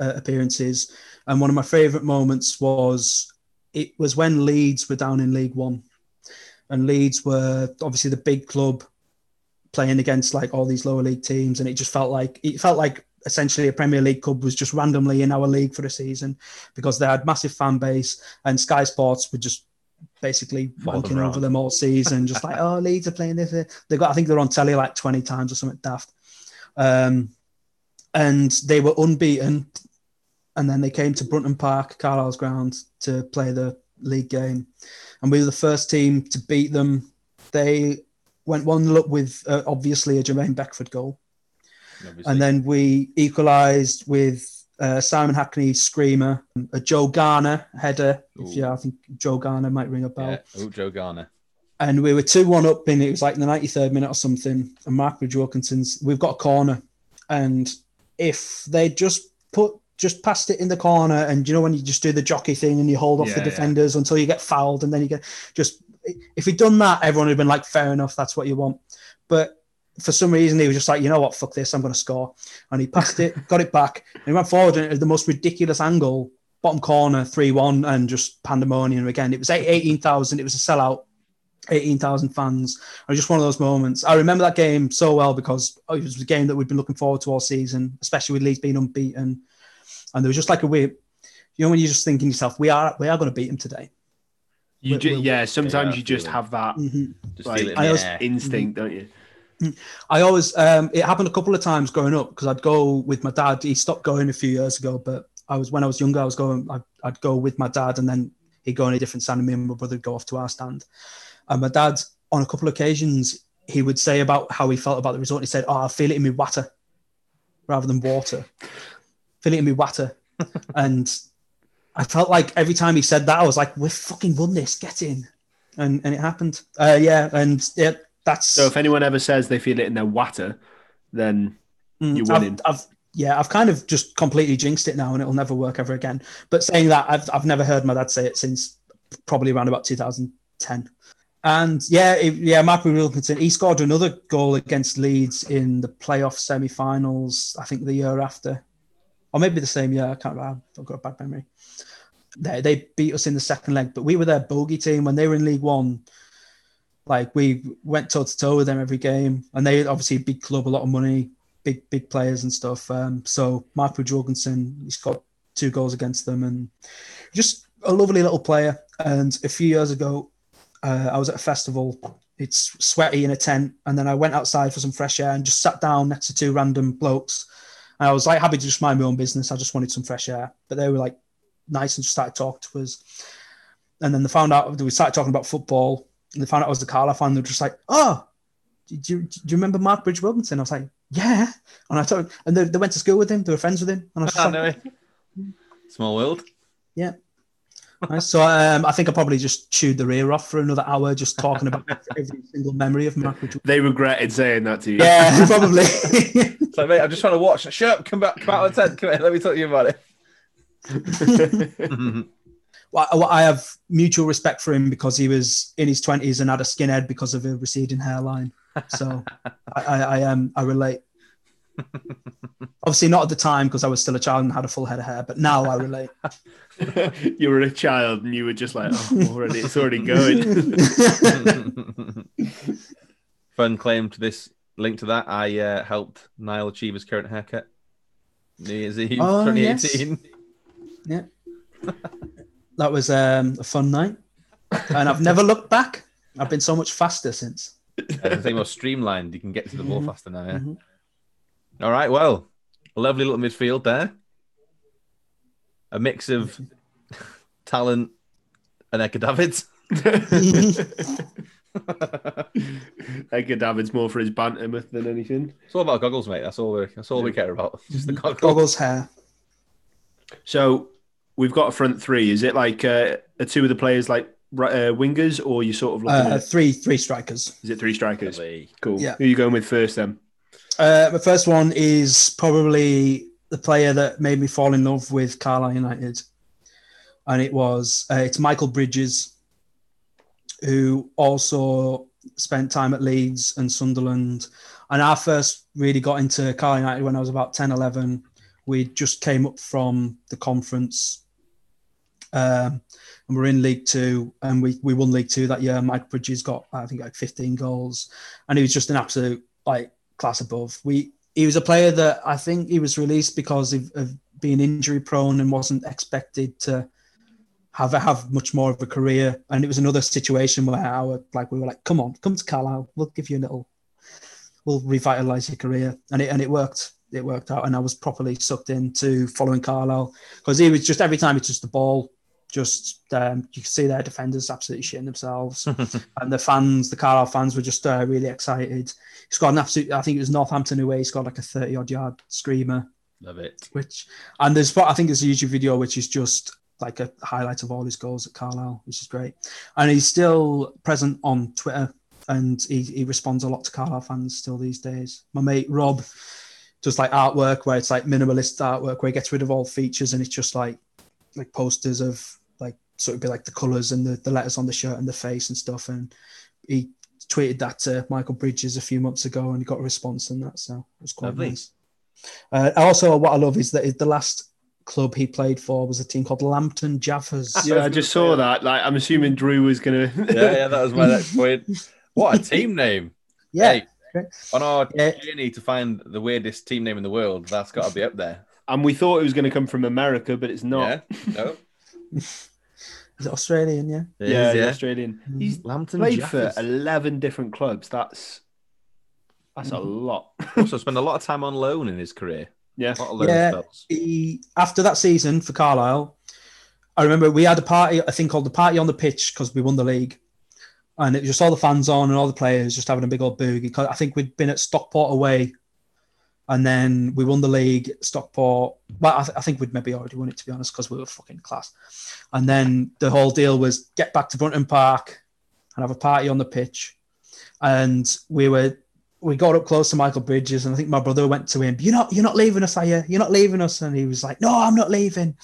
uh, appearances, and one of my favourite moments was it was when Leeds were down in League One, and Leeds were obviously the big club playing against like all these lower league teams, and it just felt like it felt like essentially a Premier League club was just randomly in our league for a season because they had massive fan base, and Sky Sports were just basically walking over them all season, just like oh Leeds are playing this. They got I think they're on telly like twenty times or something daft, um, and they were unbeaten, and then they came to Brunton Park, Carlisle's ground, to play the league game, and we were the first team to beat them. They went one up with uh, obviously a Jermaine Beckford goal, Obviously. and then we equalised with uh, Simon Hackney screamer, a Joe Garner header. If yeah, I think Joe Garner might ring a bell. yeah. Oh, Joe Garner. And we were two one up and it was like in the ninety third minute or something. And Marc Bridge-Wilkinson's we've got a corner, and if they just put just passed it in the corner, and you know when you just do the jockey thing and you hold off Yeah, the yeah. defenders until you get fouled, and then you get just if he'd done that, everyone would have been like, fair enough, that's what you want. But for some reason, he was just like, you know what, fuck this, I'm going to score. And he passed it, got it back, and he went forward, and it was the most ridiculous angle, bottom corner, 3 1, and just pandemonium again. It was 18,000, it was a sellout, 18,000 fans. It was just one of those moments. I remember that game so well because it was a game that we'd been looking forward to all season, especially with Leeds being unbeaten. And there was just like a weird, you know, when you're just thinking to yourself, we are, we are going to beat him today. You We'll- ju- we'll- yeah, sometimes Yeah, you just have that Mhm. Just Like, feel I the always- air. instinct, don't you? I always, um, it happened a couple of times growing up because I'd go with my dad. He stopped going a few years ago, but I was when I was younger, I was going, I'd, I'd go with my dad and then he'd go on a different stand and me and my brother would go off to our stand. And my dad, on a couple of occasions, he would say about how he felt about the result. He said, Oh, I feel it in my water rather than water. Feel it in my water. and I felt like every time he said that, I was like, We've fucking won this, get in. And, and it happened. Uh, yeah. And yeah, that's. So if anyone ever says they feel it in their water, then Mm, You're I've- winning. I've, yeah, I've kind of just completely jinxed it now, and it'll never work ever again. But saying that, I've I've never heard my dad say it since probably around about 2010. And yeah, it, yeah, Marc Wilkinson, he scored another goal against Leeds in the playoff semi-finals. I think the year after, or maybe the same year. I can't remember. I've got a bad memory. they, they beat us in the second leg, but we were their bogey team when they were in League One. Like we went toe to toe with them every game, and they obviously big club, a lot of money, big big players and stuff. Um, so Michael Jorgensen, he's got two goals against them, and just a lovely little player. And a few years ago, uh, I was at a festival. It's sweaty in a tent, and then I went outside for some fresh air and just sat down next to two random blokes. And I was like happy to just mind my own business. I just wanted some fresh air, but they were like nice and just started talking to us. And then they found out we started talking about football, and they found out I was the Carlisle fan. They were just like, "Oh, do you, do you remember Marc Bridge-Wilkinson?" I was like, "Yeah." And I told, and they, they went to school with him. They were friends with him. And I was just I like. Small world. yeah. Nice. So um, I think I probably just chewed their ear off for another hour, just talking about every single memory of Mark They regretted saying that to you. Yeah, probably. It's like, mate, I'm just trying to watch. Shut up, come back, come out of the tent. Come here, let me talk to you about it. well, I I have mutual respect for him because he was in his twenties and had a skinhead because of a receding hairline. So I, I, I um I relate. Obviously not at the time because I was still a child and had a full head of hair, but now I relate. you were a child and you were just like, oh, already, it's already going. Fun claim to this link to that. I uh, helped Niall achieve his current haircut. New Year's Eve, Oh, 2018. Yeah, that was um, a fun night, and I've never looked back. I've been so much faster since. Everything more streamlined. You can get to the ball Mhm. faster now. Yeah. Mhm. All right. Well, a lovely little midfield there. A mix of talent and Edgar Davids. Edgar David's more for his banter myth than anything. It's all about goggles, mate. That's all we. That's all we care about. Just the goggles. Goggles hair. So we've got a front three. Is it like uh, are two of the players like uh, wingers, or you sort of looking Uh, at? three three strikers. Is it three strikers? Lovely. Cool. Yeah. Who are you going with first then? Uh, the first one is probably the player that made me fall in love with Carlisle United, and it was uh, it's Michael Bridges, who also spent time at Leeds and Sunderland. And I first really got into Carlisle United when I was about 10, 11. We just came up from the conference, um, and we're in League Two, and we we won League Two that year. Mike Bridges got I think like 15 goals, and he was just an absolute like class above. We he was a player that I think he was released because of, of being injury prone and wasn't expected to have have much more of a career. And it was another situation where our like we were like, come on, come to Carlisle, we'll give you a little, we'll revitalize your career, and it and it worked. It worked out, and I was properly sucked into following Carlisle because he was just every time he touched the ball, just um, you could see their defenders absolutely shitting themselves, and the fans, the Carlisle fans, were just uh, really excited. He scored an absolute. I think it was Northampton away. He scored like a thirty odd yard screamer, Love it. which and there's what I think there's a YouTube video which is just like a highlight of all his goals at Carlisle, which is great. And he's still present on Twitter and he, he responds a lot to Carlisle fans still these days. My mate Rob does like artwork where it's like minimalist artwork where he gets rid of all features and it's just like like posters of like sort of be like the colours and the, the letters on the shirt and the face and stuff. And he tweeted that to Michael Bridges a few months ago and he got a response on that. So it was quite Lovely. nice. Uh, also, what I love is that the last club he played for was a team called Lambton Jaffas. Yeah, I just saw that. Like, I'm assuming Drew was gonna. Yeah, yeah, that was my next point. What a team name. Yeah, Hey, on our Yeah. journey to find the weirdest team name in the world, that's got to be up there. and we thought it was going to come from America, but it's not. Yeah. No. is it Australian? Yeah, It Yeah, is, yeah. Australian. Mm. He's Lambton played Jaffers. for 11 different clubs. That's that's a mm. lot. Also spent a lot of time on loan in his career. Yeah. A lot of loan Yeah. he after that season for Carlisle, I remember we had a party, a thing called the party on the pitch because we won the league, and it was just all the fans on and all the players just having a big old boogie. 'Cause I think we'd been at Stockport away, and then we won the league. Stockport, well, I, th- I think we'd maybe already won it to be honest because we were fucking class. And then the whole deal was get back to Brunton Park and have a party on the pitch, and we were we got up close to Michael Bridges, and I think my brother went to him. You're not, you're not leaving us, are you? You're not leaving us, and he was like, No, I'm not leaving.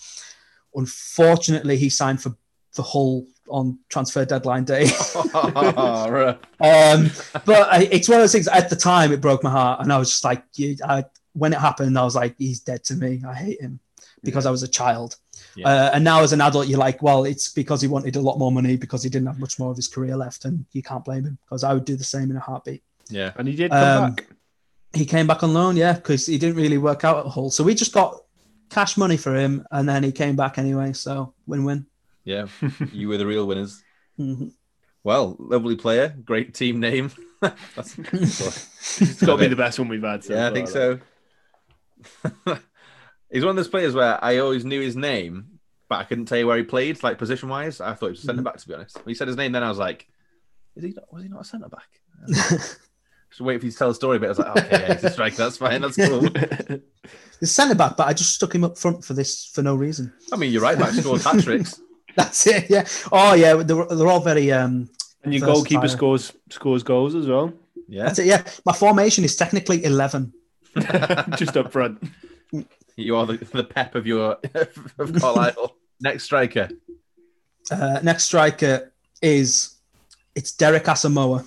Unfortunately, he signed for for Hull on transfer deadline day. Um, but I, it's one of those things. At the time, it broke my heart, and I was just like, you, I, when it happened, I was like, he's dead to me. I hate him because I was a child. Yeah. Uh, and now as an adult, you're like, well, it's because he wanted a lot more money because he didn't have much more of his career left, and you can't blame him because I would do the same in a heartbeat. Yeah. And he did come Um, back. He came back on loan, yeah, because he didn't really work out at Hull, so we just got cash money for him, and then he came back anyway. So win-win. Yeah. you were the real winners. Mhm. Well, lovely player, great team name. That's, It's got to be the best one we've had. So yeah, I think that. so. He's one of those players where I always knew his name, but I couldn't tell you where he played, like position wise. I thought he was a centre back, to be honest. When he said his name, then I was like, "Is he? Not, was he not a centre back?" Just wait for you to tell the story, but I was like, "Okay, yeah, he's a striker. That's fine. That's cool." He's centre back, but I just stuck him up front for this for no reason. I mean, you're right. Back scored hat tricks. That's it. Yeah. Oh yeah, they're, they're all very um and your Versatile. goalkeeper scores scores goals as well, Yeah, That's it. Yeah, my formation is technically eleven. just up front. you are the, the pep of your of Carlisle. Next striker. Uh, next striker is it's Derek Asamoah.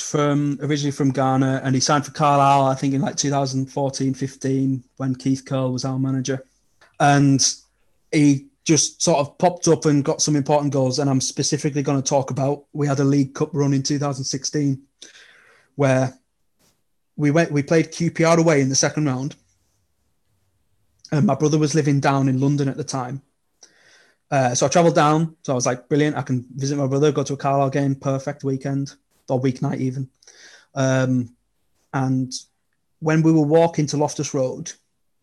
From originally from Ghana, and he signed for Carlisle, I think, in like 2014, 15, when Keith Curle was our manager. And he just sort of popped up and got some important goals. And I'm specifically going to talk about we had a League Cup run in 2016 where we went we played QPR away in the second round. And my brother was living down in London at the time. Uh, so I travelled down. So I was like, brilliant. I can visit my brother, go to a Carlisle game, perfect weekend or weeknight even. Um, and when we were walking to Loftus Road,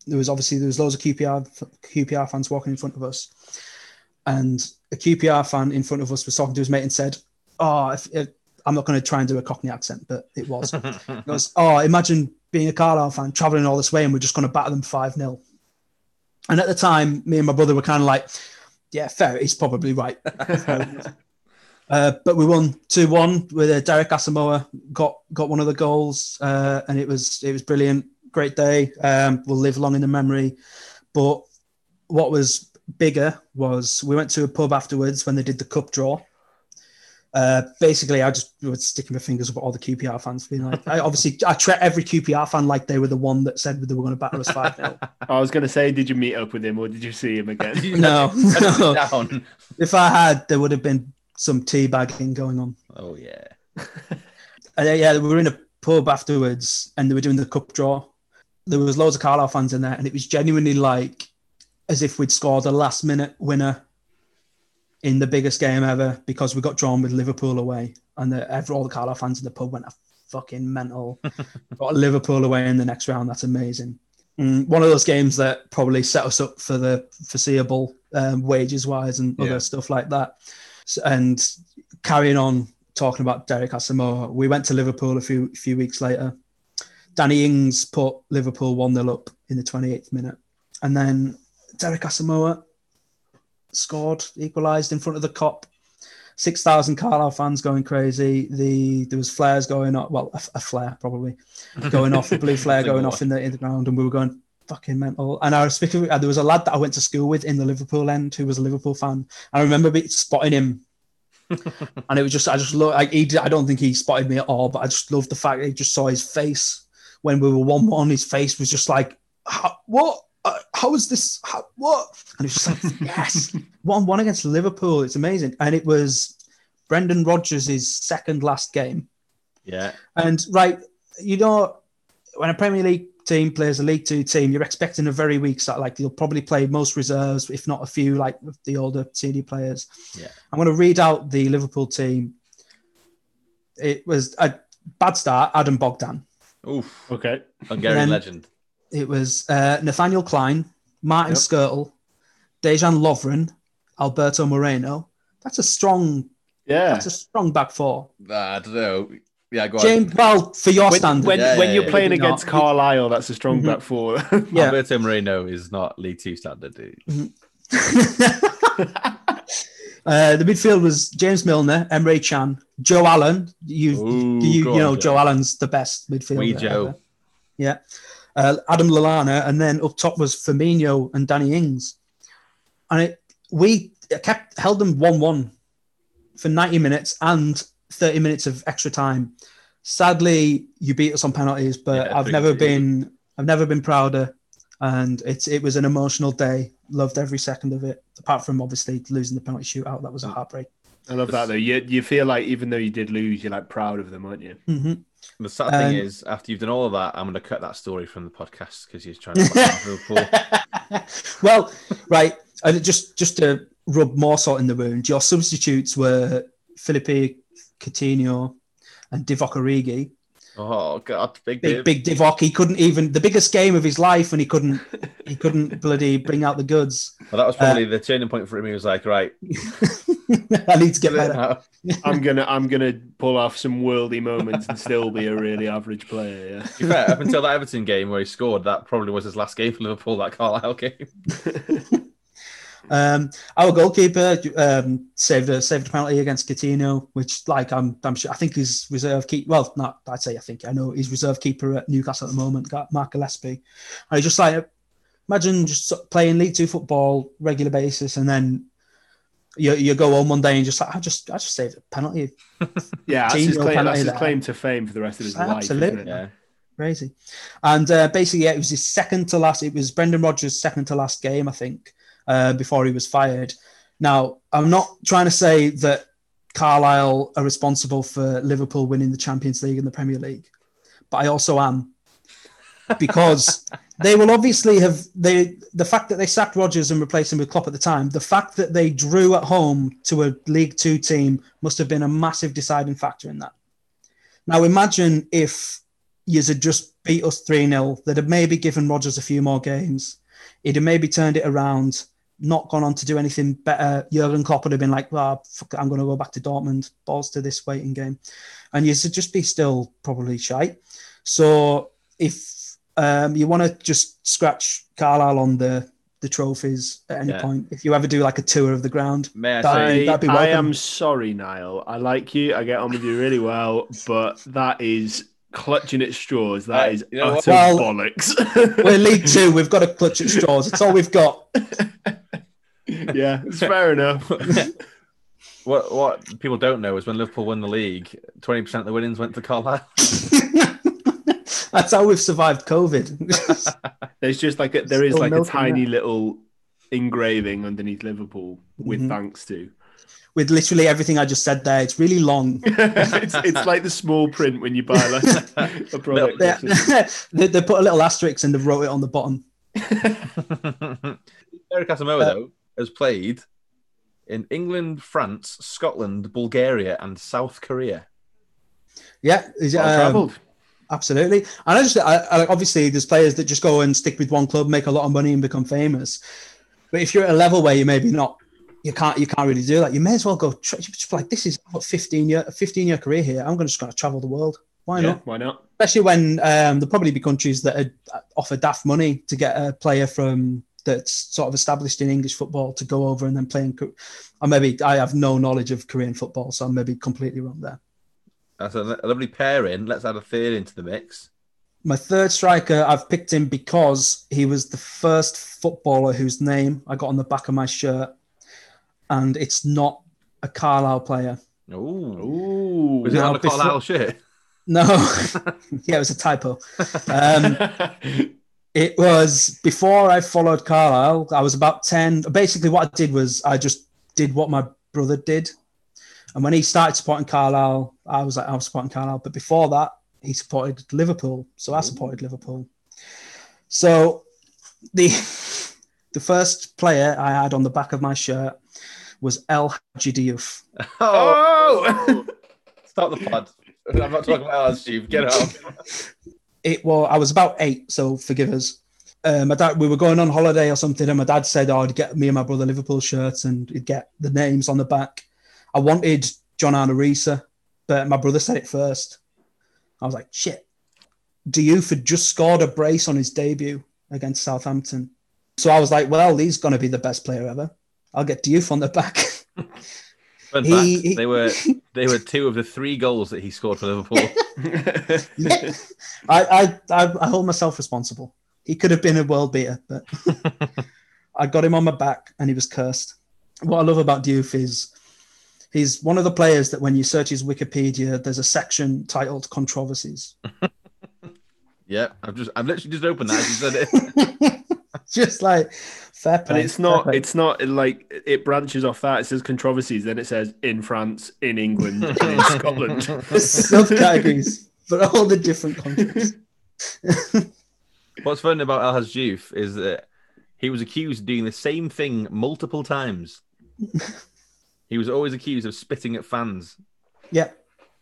there was obviously there was loads of QPR QPR fans walking in front of us, and a QPR fan in front of us was talking to his mate and said, "Oh, if, if, I'm not going to try and do a Cockney accent, but it was. it was oh, imagine being a Carlisle fan traveling all this way and we're just going to batter them five 0 And at the time, me and my brother were kind of like, "Yeah, fair. He's probably right." Uh, but we won two one with uh, Derek Asamoah got got one of the goals, uh, and it was it was brilliant, great day. Um, will live long in the memory. But what was bigger was we went to a pub afterwards when they did the cup draw. Uh, basically, I just was sticking my fingers up at all the QPR fans, being like, I obviously I treat every QPR fan like they were the one that said they were going to batter us five 0 I was going to say, did you meet up with him or did you see him again? No, no. If I had, there would have been some teabagging going on. Oh yeah. And uh, yeah, we were in a pub afterwards, and they were doing the cup draw. There was loads of Carlisle fans in there, and it was genuinely like as if we'd scored a last minute winner in the biggest game ever because we got drawn with Liverpool away, and the, all the Carlisle fans in the pub went a fucking mental. got Liverpool away in the next round. That's amazing. Mm, one of those games that probably set us up for the foreseeable um, wages wise and Yeah. other stuff like that. And carrying on talking about Derek Asamoah, we went to Liverpool a few few weeks later. Danny Ings put Liverpool 1 0 up in the 28th minute. And then Derek Asamoah scored, equalised in front of the Kop. 6,000 Carlisle fans going crazy. The There was flares going off, well, a, a flare probably, going off, a blue flare going off in the, in the ground. And we were going fucking mental. And I was speaking, there was a lad that I went to school with in the Liverpool end who was a Liverpool fan. I remember spotting him and it was just I just look like he did, I don't think he spotted me at all, but I just loved the fact that he just saw his face when we were one one. His face was just like, what? Uh, how is this? How, what? And it's just like, yes, one one against Liverpool. It's amazing, and it was Brendan Rodgers' second last game. Yeah. And right, you know, when a Premier League team plays a League Two team, you're expecting a very weak start. Like you'll probably play most reserves, if not a few, like the older CD players. Yeah. I'm going to read out the Liverpool team. It was a bad start. Adam Bogdan. Oof. okay. Hungarian legend. It was uh, Nathaniel Clyne, Martin Yep. Skrtel, Dejan Lovren, Alberto Moreno. That's a strong. Yeah. That's a strong back four. I don't know. Yeah, go on. James, well, for your When, standard, when, Yeah, when yeah, you're yeah. playing against not. Carlisle, that's a strong Mhm. back four. yeah. Alberto Moreno is not League Two standard. dude. uh, the midfield was James Milner, Emre Can, Joe Allen. You, Ooh, you, go you know, on, Joe Allen's the best midfielder. Wee Joe. ever. Yeah. Uh, Adam Lallana, and then up top was Firmino and Danny Ings. And it, we kept held them 1 1 for 90 minutes and 30 minutes of extra time. Sadly, you beat us on penalties, but Yeah, I've never 3-2. been I've never been prouder. And it's it was an emotional day loved every second of it. Apart from obviously losing the penalty shootout, that was a heartbreak. I love that though. You you feel like even though you did lose, you're like proud of them, aren't you? hmm The sad thing Um, is, after you've done all of that, I'm going to cut that story from the podcast because you're trying to find Liverpool. well, right. And just just to rub more salt in the wound, your substitutes were Philippe Coutinho and Divock Origi. Oh God, big, Big big, big Divock. He couldn't even the biggest game of his life, and he couldn't he couldn't bloody bring out the goods. Well, that was probably uh, the turning point for him. He was like, right, I need to get better. now. I'm gonna I'm gonna pull off some worldy moments and still be a really average player. Yeah. To be fair, up until that Everton game where he scored, that probably was his last game for Liverpool. That Carlisle game. Um, our goalkeeper um, saved a saved a penalty against Coutinho, which like I'm I'm sure I think he's reserve keep well not I'd say I think I know he's reserve keeper at Newcastle at the moment, got Mark Gillespie. I just like imagine just playing League Two football regular basis and then you, you go home one day and just like I just I just saved a penalty. Yeah, that's his, claim, penalty that's his claim to fame for the rest of his life. Absolutely. Isn't it? Yeah, Crazy. And uh, basically, yeah, it was his second to last. It was Brendan Rodgers' second to last game, I think, uh, before he was fired. Now, I'm not trying to say that Carlisle are responsible for Liverpool winning the Champions League and the Premier League, but I also am because they will obviously have they the fact that they sacked Rodgers and replaced him with Klopp at the time. The fact that they drew at home to a League Two team must have been a massive deciding factor in that. Now, imagine if Yous had just beat us 3 0, that had maybe given Rodgers a few more games. He'd have maybe turned it around, not gone on to do anything better. Jurgen Klopp would have been like, well, fuck it, I'm going to go back to Dortmund, balls to this waiting game. And you'd just be still probably shite. So if um, you want to just scratch Carlisle on the, the trophies at any Yeah. point, if you ever do like a tour of the ground, may I That- say? I, that'd be I welcome. am sorry, Niall. I like you. I get on with you really well, but that is clutching at straws. That Uh, is you know utter Well, bollocks. we're League Two, we've got to clutch at straws. It's all we've got. yeah, it's fair enough. What what people don't know is when Liverpool won the league, twenty percent of the winnings went to Carlisle. That's how we've survived COVID. There's just like a, there is Still like a tiny that. little engraving underneath Liverpool with Mhm. thanks to. With literally everything I just said there, it's really long. it's, it's like the small print when you buy like a product. They, they, they put a little asterisk and they wrote it on the bottom. Derek Asamoah, Uh, though, has played in England, France, Scotland, Bulgaria, and South Korea. Yeah, is it, well um, travelled. absolutely. And I just, I, I, obviously, there's players that just go and stick with one club, make a lot of money, and become famous. But if you're at a level where you maybe not, you can't, you can't really do that. You may as well go. Tra- just like, this is what 15 year, a 15 year career here. I'm going to just going to travel the world. Why Yeah, not? why not? especially when um, there'll probably be countries that are, offer daft money to get a player from that's sort of established in English football to go over and then play in. Ko- Or maybe I have no knowledge of Korean football, so I'm maybe completely wrong there. That's a, a lovely pairing. Let's add a third into the mix. My third striker, I've picked him because he was the first footballer whose name I got on the back of my shirt, and it's not a Carlisle player. Oh, Ooh. Was it Now, on a before- Carlisle shirt? No, yeah, it was a typo. Um, It was before I followed Carlisle. I was about 10. Basically, what I did was I just did what my brother did. And when he started supporting Carlisle, I was like, I was supporting Carlisle. But before that, he supported Liverpool. So I supported Liverpool. So the the first player I had on the back of my shirt was El Hadji Diouf. oh! oh! Stop the pod. I'm not talking about ours, Steve. Get out. it was I was about eight, so forgive us. Uh, my dad, we were going on holiday or something, and my dad said, "Oh, I'd get me and my brother Liverpool shirts, and he'd get the names on the back." I wanted John Arne Riise, but my brother said it first. I was like, "Shit!" Diouf had just scored a brace on his debut against Southampton, so I was like, "Well, he's going to be the best player ever. I'll get Diouf on the back." Fun He- fact, he- they were they were two of the three goals that he scored for Liverpool. I, I, I, I hold myself responsible. He could have been a world beater, but I got him on my back and he was cursed. What I love about Diouf is he's one of the players that when you search his Wikipedia, there's a section titled controversies. yeah, I've just I've literally just opened that as you said it. Just like Fair play. And it's not. play. It's not like it branches off that. It says controversies. Then it says in France, in England, in Scotland. subcategories for all the different countries. What's fun about El Hadj is that he was accused of doing the same thing multiple times. he was always accused of spitting at fans. Yeah.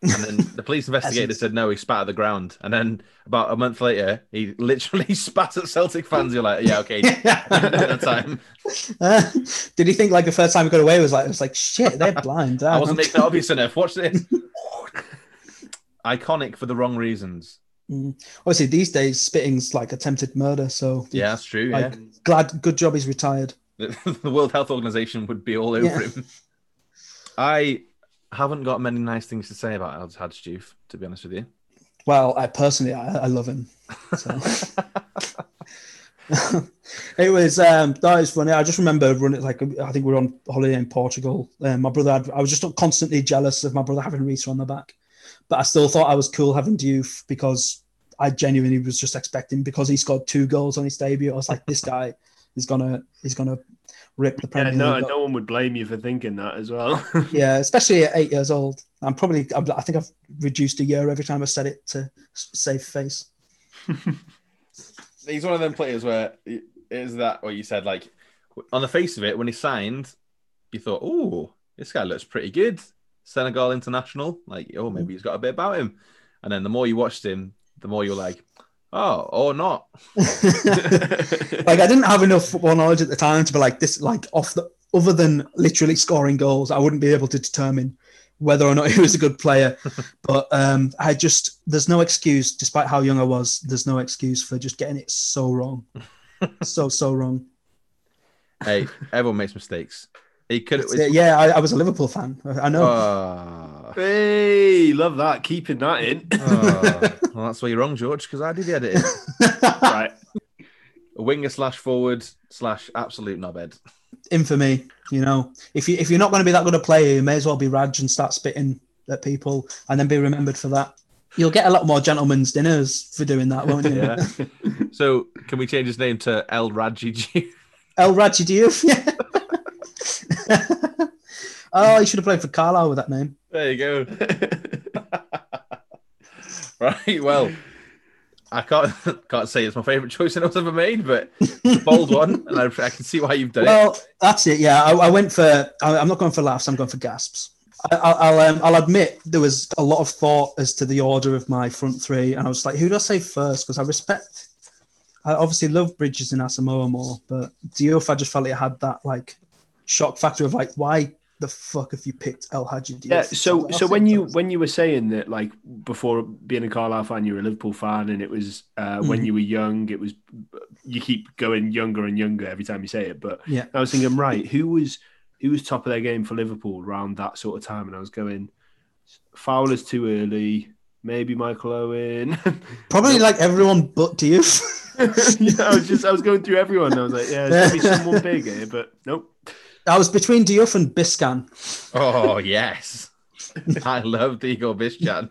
And then the police investigator said no, he spat at the ground. And then about a month later, he literally spat at Celtic fans. You're like, yeah, okay, that time. Uh, did he think like the first time he got away was like it was like shit? They're blind. I wasn't making it obvious enough. Watch this. Iconic for the wrong reasons. Mm. Obviously, these days spitting's like attempted murder. So Yeah, that's true. like, Yeah. glad, good job he's retired. the the World Health Organization would be all over Yeah. him. I haven't got many nice things to say about El Hadj Diouf, to be honest with you. Well, I personally, I, I love him. So. it was um that was funny. I just remember running like I think we were on holiday in Portugal. Um, my brother had I was just constantly jealous of my brother having Riise on the back, but I still thought I was cool having Diouf because I genuinely was just expecting because he scored two goals on his debut. I was like, this guy is gonna he's gonna rip the Yeah, no, League. up. no one would blame you for thinking that as well. Yeah, especially at eight years old. I'm probably I'm, I think I've reduced a year every time I said it to s- save face. He's one of them players where it is that what you said, like on the face of it, when he signed, you thought, oh, this guy looks pretty good. Senegal international, like, oh, maybe he's got a bit about him. And then the more you watched him, the more you're like, oh, or not. like I didn't have enough football knowledge at the time to be like this, like off the other than literally scoring goals, I wouldn't be able to determine whether or not he was a good player. but um, I just there's no excuse, despite how young I was, there's no excuse for just getting it so wrong, so so wrong. Hey, everyone makes mistakes. He could Yeah, yeah, I, I was a Liverpool fan. I know. Oh, hey, love that. Keeping that in. oh. well, that's why you're wrong, George, because I did the editing. right. A winger slash forward slash absolute knobhead. Infamy, you know. If you if you're not going to be that good a player, you may as well be Raj and start spitting at people, and then be remembered for that. You'll get a lot more gentlemen's dinners for doing that, won't you? Yeah. so can we change his name to El Raji El Raji Diouf. Yeah. Oh, he should have played for Carlisle with that name. There you go. right. Well, I can't can't say it's my favourite choice I've ever made, but it's a bold one, and I, I can see why you've done it. Well, that's it. Yeah, I, I went for. I, I'm not going for laughs. I'm going for gasps. I, I'll I'll, um, I'll admit there was a lot of thought as to the order of my front three, and I was like, who do I say first? Because I respect. I obviously love Bridges and Asamoah more, but Diouf, I just felt it had that like shock factor of like, why the fuck have you picked El Hadji Diouf? Yeah. So so when you when you were saying that like before being a Carlisle fan, you were a Liverpool fan, and it was uh, when Mhm. you were young, it was you keep going younger and younger every time you say it. But Yeah. I was thinking, right, who was who was top of their game for Liverpool around that sort of time? And I was going, Fowler's too early. Maybe Michael Owen. probably like everyone but Diouf. yeah, I was just I was going through everyone. And I was like, yeah, there's gonna be someone big here, but nope. I was between Diouf and Biscan. Oh yes, I love Igor Biscan,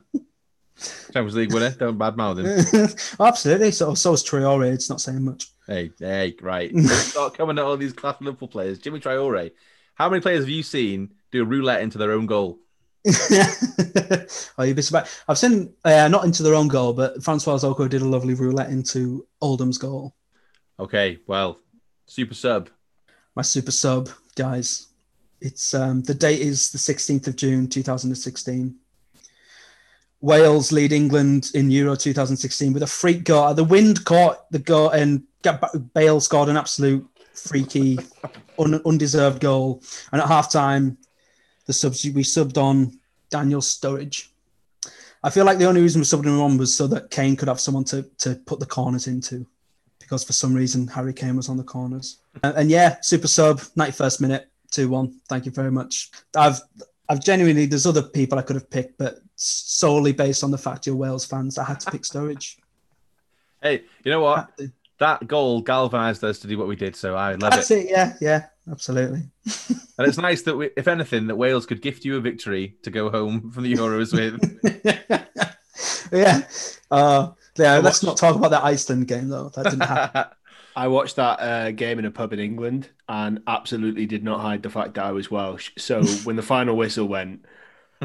Champions League winner. Don't badmouth him. Absolutely. So so is Traore. It's not saying much. Hey, hey, right. Start coming at all these class Liverpool players. Djimi Traore. How many players have you seen do a roulette into their own goal? oh, you'd be surprised. I've seen uh, not into their own goal, but Francois Zoko did a lovely roulette into Oldham's goal. Okay, well, super sub. My super sub, guys. It's um, the date is the 16th of June, 2016. Wales lead England in Euro 2016 with a freak goal. The wind caught the goal, and Bale scored an absolute freaky, un- undeserved goal. And at halftime, the subs we subbed on Daniel Sturridge. I feel like the only reason we subbed him on was so that Kane could have someone to to put the corners into, because for some reason Harry Kane was on the corners. And, and yeah, super sub, 91st minute, two one. Thank you very much. I've I've genuinely there's other people I could have picked, but solely based on the fact you're Wales fans, I had to pick Sturridge. Hey, you know what? That goal galvanized us to do what we did, so I love That's it. it. Yeah, yeah, absolutely. And it's nice that, we, if anything, that Wales could gift you a victory to go home from the Euros with. yeah. Uh, yeah. I Let's not talk about that Iceland game though. That didn't happen. I watched that uh, game in a pub in England and absolutely did not hide the fact that I was Welsh. So when the final whistle went,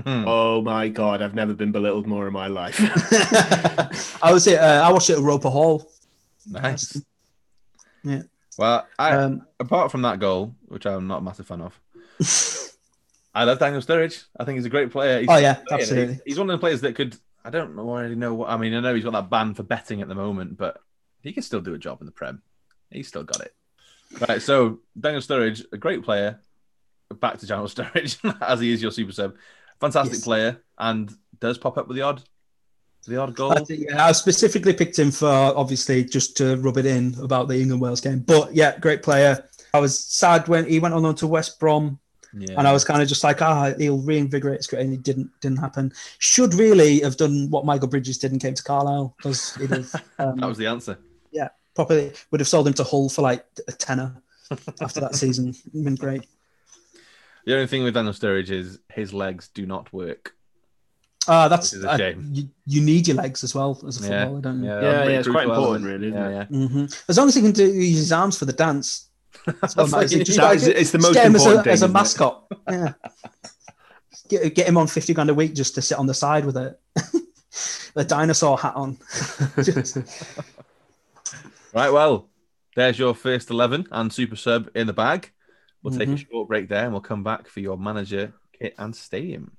oh my god, I've never been belittled more in my life. I was it. Uh, I watched it at Roper Hall. Nice. Yeah. Well, I, Um, apart from that goal, which I'm not a massive fan of, I love Daniel Sturridge. I think he's a great player. He's, oh yeah, he's- absolutely. He's one of the players that could. I don't already know what. I mean, I know he's got that ban for betting at the moment, but he can still do a job in the Prem. He's still got it. Right. So Daniel Sturridge, a great player. Back to Daniel Sturridge, as he is your super sub. Fantastic Yes. player, and does pop up with the odd, the odd goal. I, think, yeah, I specifically picked him for obviously just to rub it in about the England Wales game. But yeah, great player. I was sad when he went on to West Brom, Yeah. and I was kind of just like, ah, he'll reinvigorate his career, and it didn't didn't happen. Should really have done what Michael Bridges did and came to Carlisle because he'd have um, that was the answer. Yeah, probably would have sold him to Hull for like a tenner after that season. Been great. The only thing with Daniel Sturridge is his legs do not work. Ah, that's Which is a uh, shame. you, you need your legs as well as a Yeah. footballer, don't you? Yeah, Yeah, yeah, it's quite crucial important, really, isn't yeah, it? yeah. hmm As long as he can do use his arms for the dance. That's what That's matters. like- Just That like- it's the most get him as a, important thing, as a mascot. Yeah. Get, get him on 50 grand a week just to sit on the side with a, a dinosaur hat on. Just- Right, well, there's your first 11 and super sub in the bag. We'll take a Mhm. short break there and we'll come back for your manager, kit, and stadium.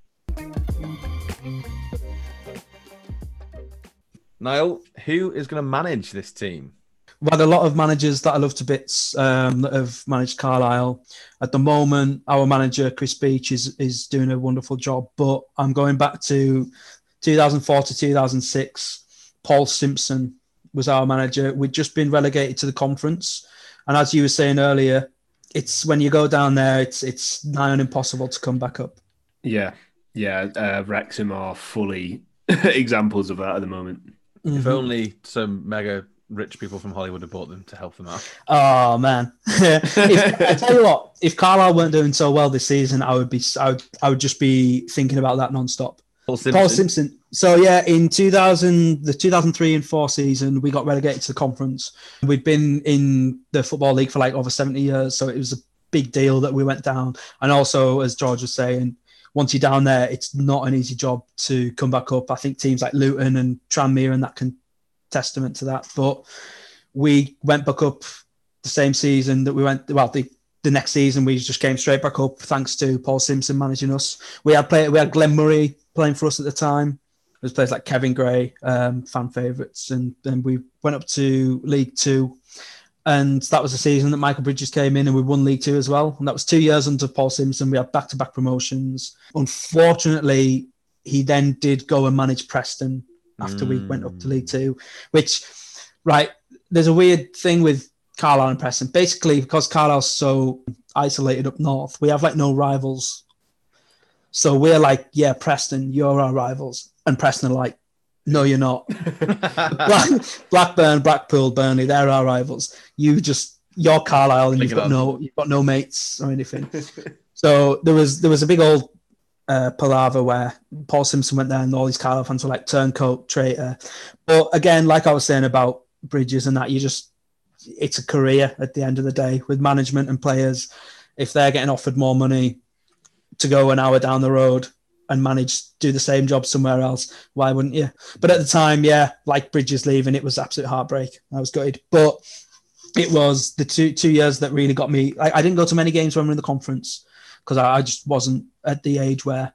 Niall, who is going to manage this team? We've had a lot of managers that I love to bits um, that have managed Carlisle. At the moment, our manager Chris Beech is is doing a wonderful job. But I'm going back to 2004 to 2006. Paul Simpson was our manager. We'd just been relegated to the conference, and as you were saying earlier, it's when you go down there, it's it's nigh on impossible to come back up. Yeah, yeah. Uh, Wrexham are fully examples of that at the moment. Mm-hmm. If only some mega rich people from Hollywood have bought them to help them out. Oh man! if, I tell you what, if Carlisle weren't doing so well this season, I would be, I would, I would just be thinking about that non-stop. Paul Simpson. Paul Simpson. So yeah, in 2000, the 2003 and four season, we got relegated to the conference. We'd been in the football league for like over 70 years, so it was a big deal that we went down. And also, as George was saying, once you're down there, it's not an easy job to come back up. I think teams like Luton and Tranmere and that can testament to that. But we went back up the same season that we went. Well, the the next season we just came straight back up thanks to Paul Simpson managing us. We had play, we had Glenn Murray playing for us at the time. There's players like Kevin Gray, um, fan favourites, and then we went up to League Two, and that was the season that Michael Bridges came in, and we won League Two as well. And that was two years under Paul Simpson. We had back-to-back promotions. Unfortunately, he then did go and manage Preston after we went up to League Two, which, right, there's a weird thing with Carlisle and Preston. Basically, because Carlisle's so isolated up north, we have like no rivals. So we're like, yeah, Preston, you're our rivals. And Preston are like, no, you're not. Black, Blackburn, Blackpool, Burnley, they're our rivals. You just you're Carlisle and you've got no you've got no mates or anything. So there was there was a big old uh, palaver where Paul Simpson went there and all these Carlisle fans were like turncoat traitor. But again, like I was saying about Bridges and that, you just it's a career at the end of the day with management and players. If they're getting offered more money to go an hour down the road and manage do the same job somewhere else, why wouldn't you? But at the time, yeah, like Bridges leaving, it was absolute heartbreak. I was gutted, but it was the two two years that really got me. I, I didn't go to many games when we were in the conference because I, I just wasn't at the age where,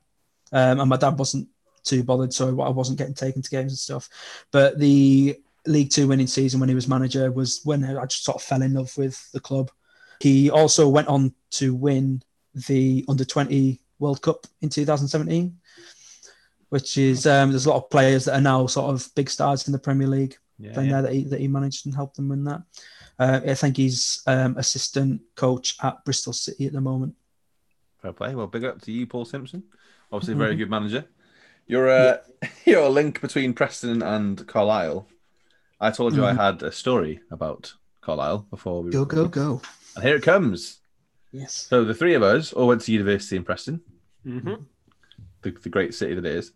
um, and my dad wasn't too bothered, so I wasn't getting taken to games and stuff. But the League Two winning season when he was manager was when I just sort of fell in love with the club. He also went on to win the under 20 World Cup in 2017, which is um, there's a lot of players that are now sort of big stars in the Premier League Yeah, playing yeah. there that he, that he managed and helped them win that. Uh, I think he's um, assistant coach at Bristol City at the moment. Fair play. Well, big up to you, Paul Simpson. Obviously, a very good manager. You're a you're a link between Preston and Carlisle. I told you I had a story about Carlisle before we Go go go! and here it comes. Yes. So the three of us all went to university in Preston, Mhm. the, the great city that it is,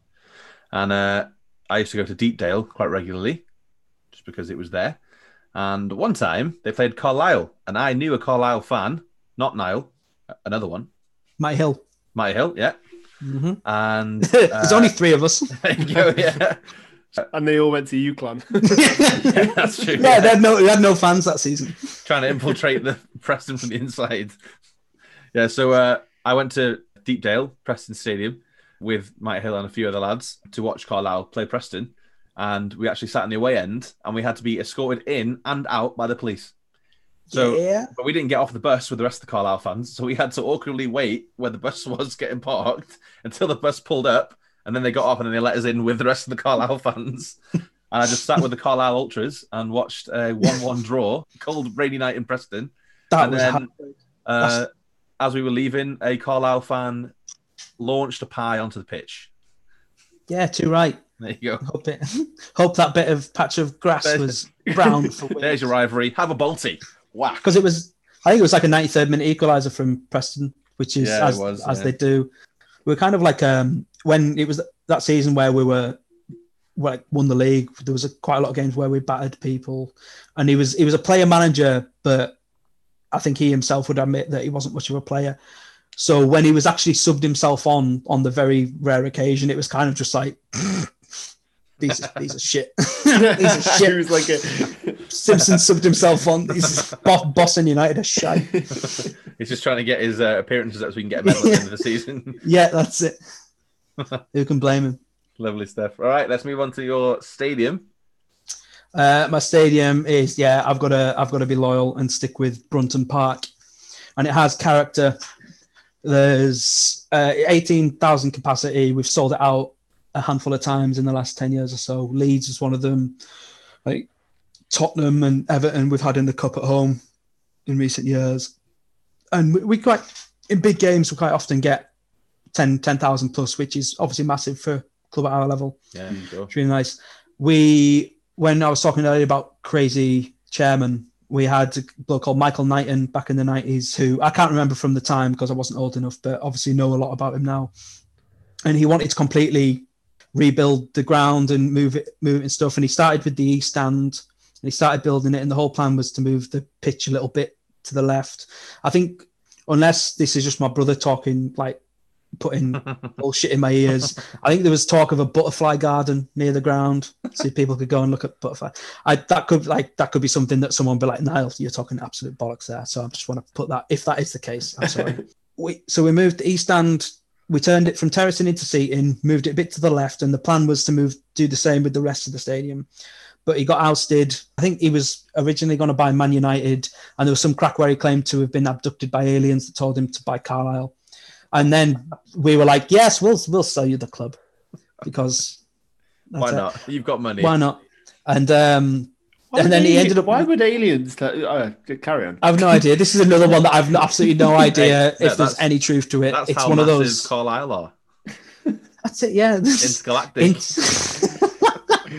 and uh, I used to go to Deepdale quite regularly, just because it was there. And one time they played Carlisle, and I knew a Carlisle fan, not Niall, another one, Matt Hill. Matty Hill, yeah. Mhm. And There's uh, only three of us. there you go, yeah. And they all went to UCLan. yeah, that's true. Yeah, they had no, we had no fans that season. trying to infiltrate the Preston from the inside. Yeah, so uh, I went to Deepdale, Preston Stadium, with Mike Hill and a few other lads to watch Carlisle play Preston. And we actually sat in the away end and we had to be escorted in and out by the police. So, yeah. but we didn't get off the bus with the rest of the Carlisle fans. So we had to awkwardly wait where the bus was getting parked until the bus pulled up. And then they got off and then they let us in with the rest of the Carlisle fans. And I just sat with the Carlisle Ultras and watched a 1 1 draw, cold rainy night in Preston. That and was then- Uh, as we were leaving, a Carlisle fan launched a pie onto the pitch. yeah, too right. There you go. Hope it. Hope that bit of patch of grass was brown for There's your rivalry. Have a Balti. Whack. because it was. I think it was like a 93rd minute equaliser from Preston, which is Yeah, as, was, as yeah. they do. We are kind of like um when it was that season where we were like won the league. There was a, quite a lot of games where we battered people, and he was he was a player manager, but I think he himself would admit that he wasn't much of a player. So when he was actually subbed himself on on the very rare occasion, it was kind of just like these are, these are shit. these are he was like a. Simpson subbed himself on. He's boss, bossing United a shite. He's just trying to get his uh, appearances up so we can get a medal at the end of the season. Yeah, that's it. Who can blame him? Lovely stuff. All right, let's move on to your stadium. Uh, my stadium is yeah. I've got to I've got to be loyal and stick with Brunton Park, and it has character. There's uh, eighteen thousand capacity. We've sold it out a handful of times in the last ten years or so. Leeds is one of them. Like Tottenham and Everton, we've had in the cup at home in recent years, and we, we quite in big games we quite often get 10 10,000 plus, which is obviously massive for a club at our level. Yeah, mm. sure. It's really nice. We, when I was talking earlier about crazy chairman, we had a bloke called Michael Knighton back in the 90s who I can't remember from the time because I wasn't old enough, but obviously know a lot about him now. And he wanted to completely rebuild the ground and move it, move it and stuff. And he started with the east stand and he started building it. And the whole plan was to move the pitch a little bit to the left. I think, unless this is just my brother talking, like putting bullshit in my ears. I think there was talk of a butterfly garden near the ground, so people could go and look at butterfly. I that could like that could be something that someone would be like, Niall, you're talking absolute bollocks there. So I just want to put that if that is the case. I'm sorry. we so we moved the east stand. We turned it from terracing into seating, moved it a bit to the left, and the plan was to move do the same with the rest of the stadium. But he got ousted. I think he was originally going to buy Man United, and there was some crack where he claimed to have been abducted by aliens that told him to buy Carlisle. And then we were like, yes, we'll we'll sell you the club because Why that's it. not? You've got money. Why not? And um, Why And then he ali- ended up- Why would aliens? Uh, carry on. I've no idea. This is another one that I've absolutely no idea yeah, if there's any truth to it. That's It's how one of those. Carlisle are. That's it. Yeah. Intergalactic. In-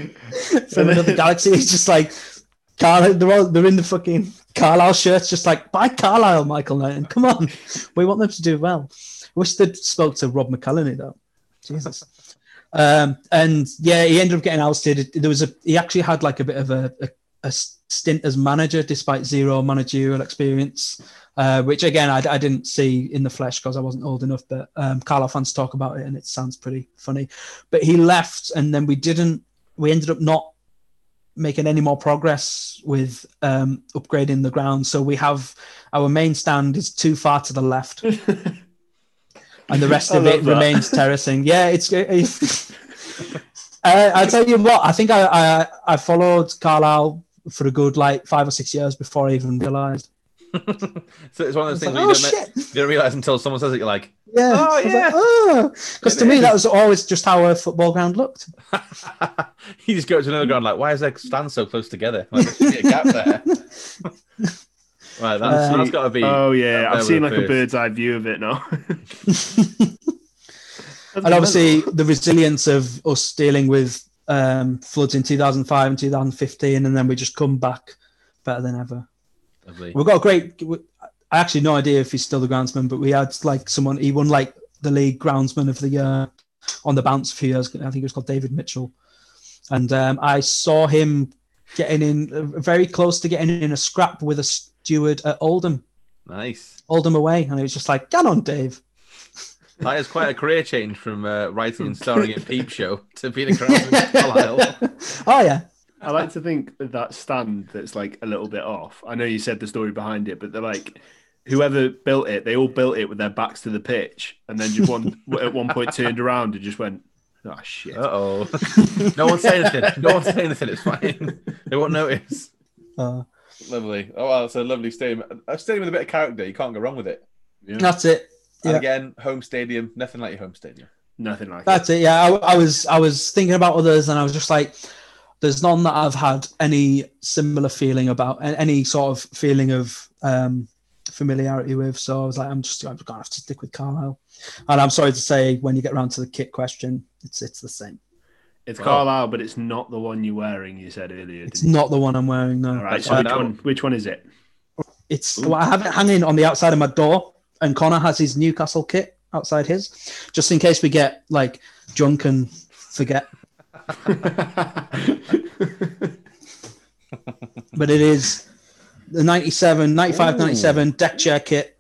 from another galaxy. It's just like Carlisle. They're all, they're in the fucking Carlisle shirts, just like buy Carlisle, Michael Knighton. Come on, we want them to do well. Wish they'd spoke to Rob McElhenney though. Jesus. Um, and yeah, he ended up getting ousted. There was a he actually had like a bit of a, a, a stint as manager despite zero managerial experience, uh, which again I, I didn't see in the flesh because I wasn't old enough. But um, Carlisle fans talk about it and it sounds pretty funny. But he left, and then we didn't. We ended up not making any more progress with um, upgrading the ground. So we have our main stand is too far to the left, and the rest of it that. remains terracing. Yeah, it's. it's uh, I tell you what, I think I, I I followed Carlisle for a good like five or six years before I even realised. So it's one of those things like, oh you don't, shit! you don't realize until someone says it. You're like, Yeah. Oh, yeah. like, oh, because to It me that was always just how a football ground looked. you just go to another ground like, why is their stand so close together? Like, there should be a gap there. right, that's, Uh, that's got to be. Oh yeah, I've seen with like a bird's eye view of it now. and obviously the resilience of us dealing with um, floods in 2005 and 2015, and then we just come back better than ever. Lovely. We've got a great. I actually no idea if he's still the groundsman, but we had like someone. He won like the league groundsman of the year on the bounce a few years. I think it was called David Mitchell, and um, I saw him getting in uh, very close to getting in a scrap with a steward at Oldham, Nice. Oldham away, and it was just like, "Get on, Dave." That is quite a career change from uh, writing and starring in Peep Show to being a groundsman at Carlisle. oh yeah, I like to think that that stand that's like a little bit off. I know you said the story behind it, but they're like whoever built it, they all built it with their backs to the pitch, and then just one at one point turned around and just went, "Oh shit." Uh oh. no one say anything. No one say anything. It's fine. They won't notice. uh, Lovely. Oh, well, it's a lovely stadium. A stadium with a bit of character. You can't go wrong with it. Yeah. that's it. And Yeah. again, home stadium. Nothing like your home stadium. Nothing like That's it. Yeah, I, I was I was thinking about others, and I was just like, "There's none that I've had any similar feeling about, any sort of feeling of um, familiarity with." So I was like, "I'm just I'm gonna have to stick with Carlisle." And I'm sorry to say, when you get around to the kit question, it's it's the same. It's Wow. Carlisle, but it's not the one you're wearing. You said earlier. It's didn't you? not the one I'm wearing. No, All right. So which one? Which one is it? It's well, I have it hanging on the outside of my door, and Connor has his Newcastle kit outside his, just in case we get like drunk and forget. But it is the 97, 95, Ooh. 97 deck chair kit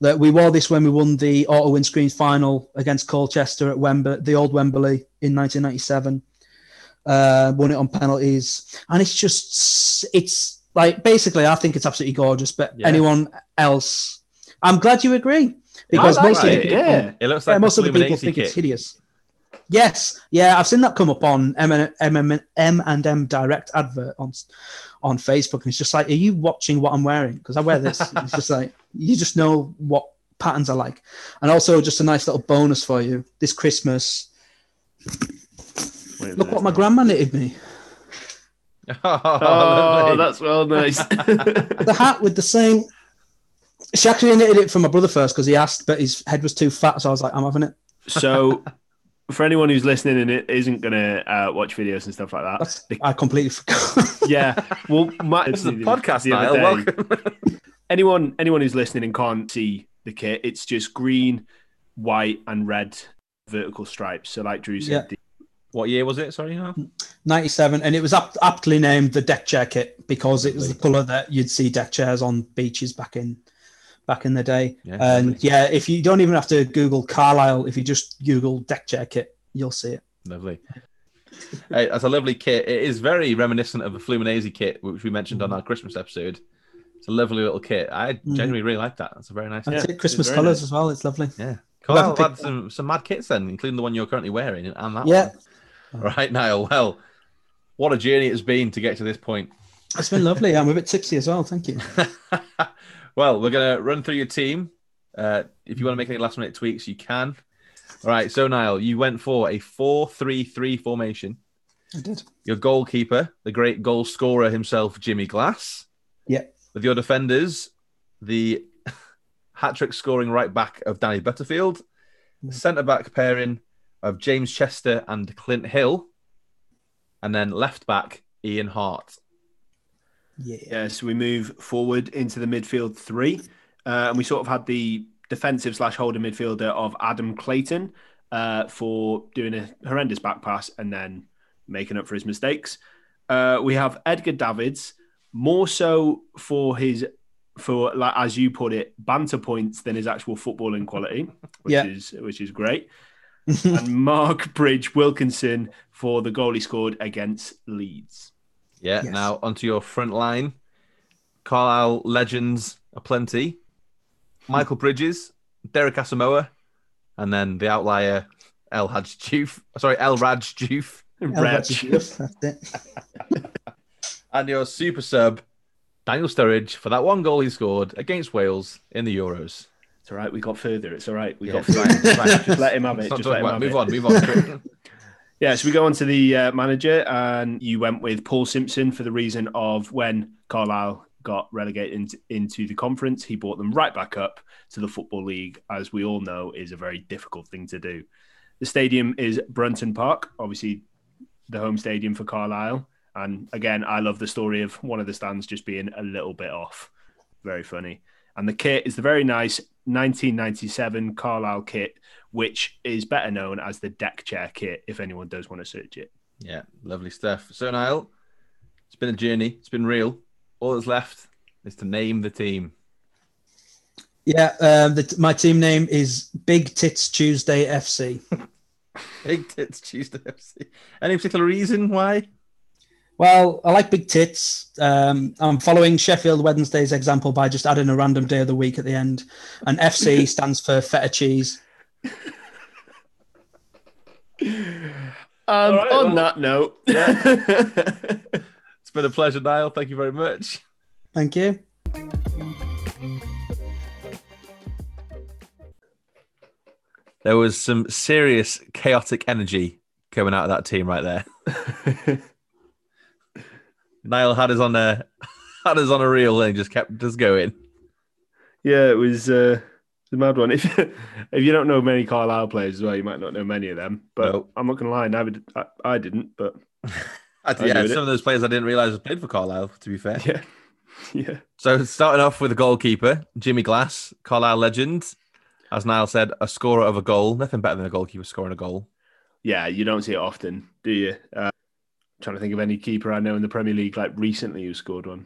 that we wore this when we won the auto windscreen final against Colchester at Wembley, the old Wembley in 1997. Uh, won it on penalties, and it's just it's like basically I think it's absolutely gorgeous. But Yeah. anyone else, I'm glad you agree because I like most of the it, people, yeah. It looks yeah, like most of the people Illuminati think it's hideous. Yes, yeah, I've seen that come up on M and M, M and M Direct advert on on Facebook, and it's just like, are you watching what I'm wearing? Because I wear this. it's just like you just know what patterns I like, and also just a nice little bonus for you this Christmas. Wait Look what my grandma knitted me: oh, Oh, that's well nice. the hat with the same. She actually knitted it for my brother first because he asked, but his head was too fat, so I was like, I'm having it. so, for anyone who's listening and it isn't gonna uh, watch videos and stuff like that, That's, the- I completely forgot. yeah. Well, Matt, This is a podcast, the other Niall. Welcome. anyone anyone who's listening and can't see the kit, it's just green, white, and red vertical stripes. So, like Drew said, Yeah. the- what year was it? Sorry, Niall? 97 and it was apt, aptly named the deck chair kit because it was the color that you'd see deck chairs on beaches back in back in the day Yeah, and lovely. yeah if you don't even have to google carlisle if you just google deck chair kit you'll see it Lovely. Hey, that's a lovely kit. It is very reminiscent of the Fluminense kit, which we mentioned on mm. our Christmas episode. It's a lovely little kit. I mm. genuinely really like that. That's a very nice that's kit. it christmas very colors nice. as well it's lovely Yeah. Whoever Carlisle had some, some mad kits then, including the one you're currently wearing and that yeah one. Right, Niall. Well, what a journey it's been to get to this point. it's been lovely i'm a bit tipsy as well thank you well, we're going to run through your team. Uh, if you want to make any last minute tweaks, you can. All right. So, Niall, you went for a 4 3 3 formation. i did Your goalkeeper, the great goal scorer himself, Jimmy Glass. Yeah. With your defenders, the hat trick scoring right back of Danny Butterfield, Yeah. centre back pairing of James Chester and Clint Hill, and then left back Ian Hart. Yeah yeah. So we move forward into the midfield three, uh, and we sort of had the defensive slash holder midfielder of Adam Clayton uh, for doing a horrendous back pass and then making up for his mistakes. Uh, we have Edgar Davids, more so for his for like as you put it, banter points than his actual footballing quality, which Yeah. is which is great. and Marc Bridge-Wilkinson for the goal he scored against Leeds. Yeah. Yes. Now onto your front line. Carlisle legends aplenty. Michael Bridges, Derek Asamoah, and then the outlier El Hadj Diouf. Sorry, El Raj Diouf. Reg. that's it. And your super sub, Daniel Sturridge, for that one goal he scored against Wales in the Euros. It's all right. We got further. It's all right. We Yeah, got further. fine, it's. Just let him have it. Just let him about- have move it. on, move on. Yeah, so we go on to the uh, manager, and you went with Paul Simpson for the reason of when Carlisle got relegated into, into the conference, he brought them right back up to the Football League, as we all know is a very difficult thing to do. The stadium is Brunton Park, obviously the home stadium for Carlisle. And again, I love the story of one of the stands just being a little bit off. Very funny. And the kit is the very nice 1997 Carlisle kit, which is better known as the deck chair kit, if anyone does want to search it. yeah, lovely stuff. So, Niall, It's been a journey. It's been real. All that's left is to name the team. Yeah, um, the, my team name is Big Tits Tuesday FC. Big Tits Tuesday FC. Any particular reason why? Well, I like big tits. Um, I'm following Sheffield Wednesday's example by just adding a random day of the week at the end. And FC stands for feta cheese. Um, right, on well- that note, It's been a pleasure, Niall. Thank you very much. Thank you. There was some serious chaotic energy coming out of that team right there. Niall had us on a had us on a reel and just kept us going. yeah, it was uh, it's a mad one. If if you don't know many Carlisle players as well, you might not know many of them. But No. I'm not gonna lie, never did, I, I didn't. But I, I yeah, it. some of those players I didn't realise played for Carlisle. To be fair, yeah, yeah, so starting off with the goalkeeper, Jimmy Glass, Carlisle legend. As Niall said, a scorer of a goal. Nothing better than a goalkeeper scoring a goal. yeah. You don't see it often, do you? Uh, trying to think of any keeper I know in the Premier League like recently who scored one.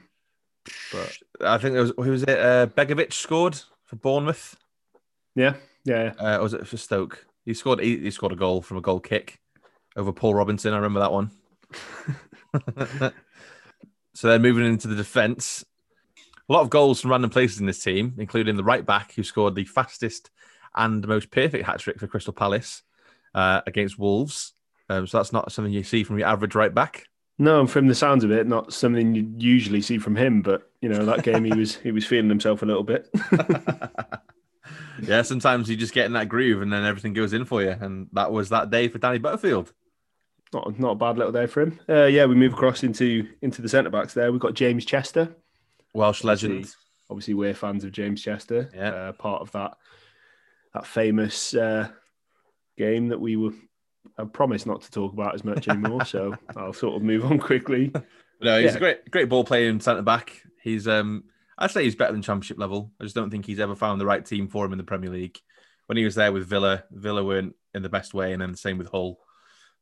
But I think there was who was it? Uh, Begovic scored for Bournemouth. Yeah, yeah, Uh, or was it for Stoke? He scored. He, he scored a goal from a goal kick over Paul Robinson. I remember that one. so then moving into the defence, a lot of goals from random places in this team, including the right back who scored the fastest and most perfect hat trick for Crystal Palace uh, against Wolves. Um, so that's not something you see from your average right back. No, from the sounds of it, not something you usually see from him. But you know, that game he was he was feeling himself a little bit. Yeah, sometimes you just get in that groove and then everything goes in for you. And that was that day for Danny Butterfield. not not a bad little day for him. Uh, yeah, we move across into into the centre backs there. We've got James Chester. Welsh legend. Obviously, we're fans of James Chester. Yeah. Uh, part of that that famous uh, game that we were. I promised not to talk about as much anymore, so I'll sort of move on quickly. No, he's Yeah. a great, great ball playing centre back. He's, um, I'd say he's better than Championship level. I just don't think he's ever found the right team for him in the Premier League. When he was there with Villa, Villa weren't in the best way, and then the same with Hull.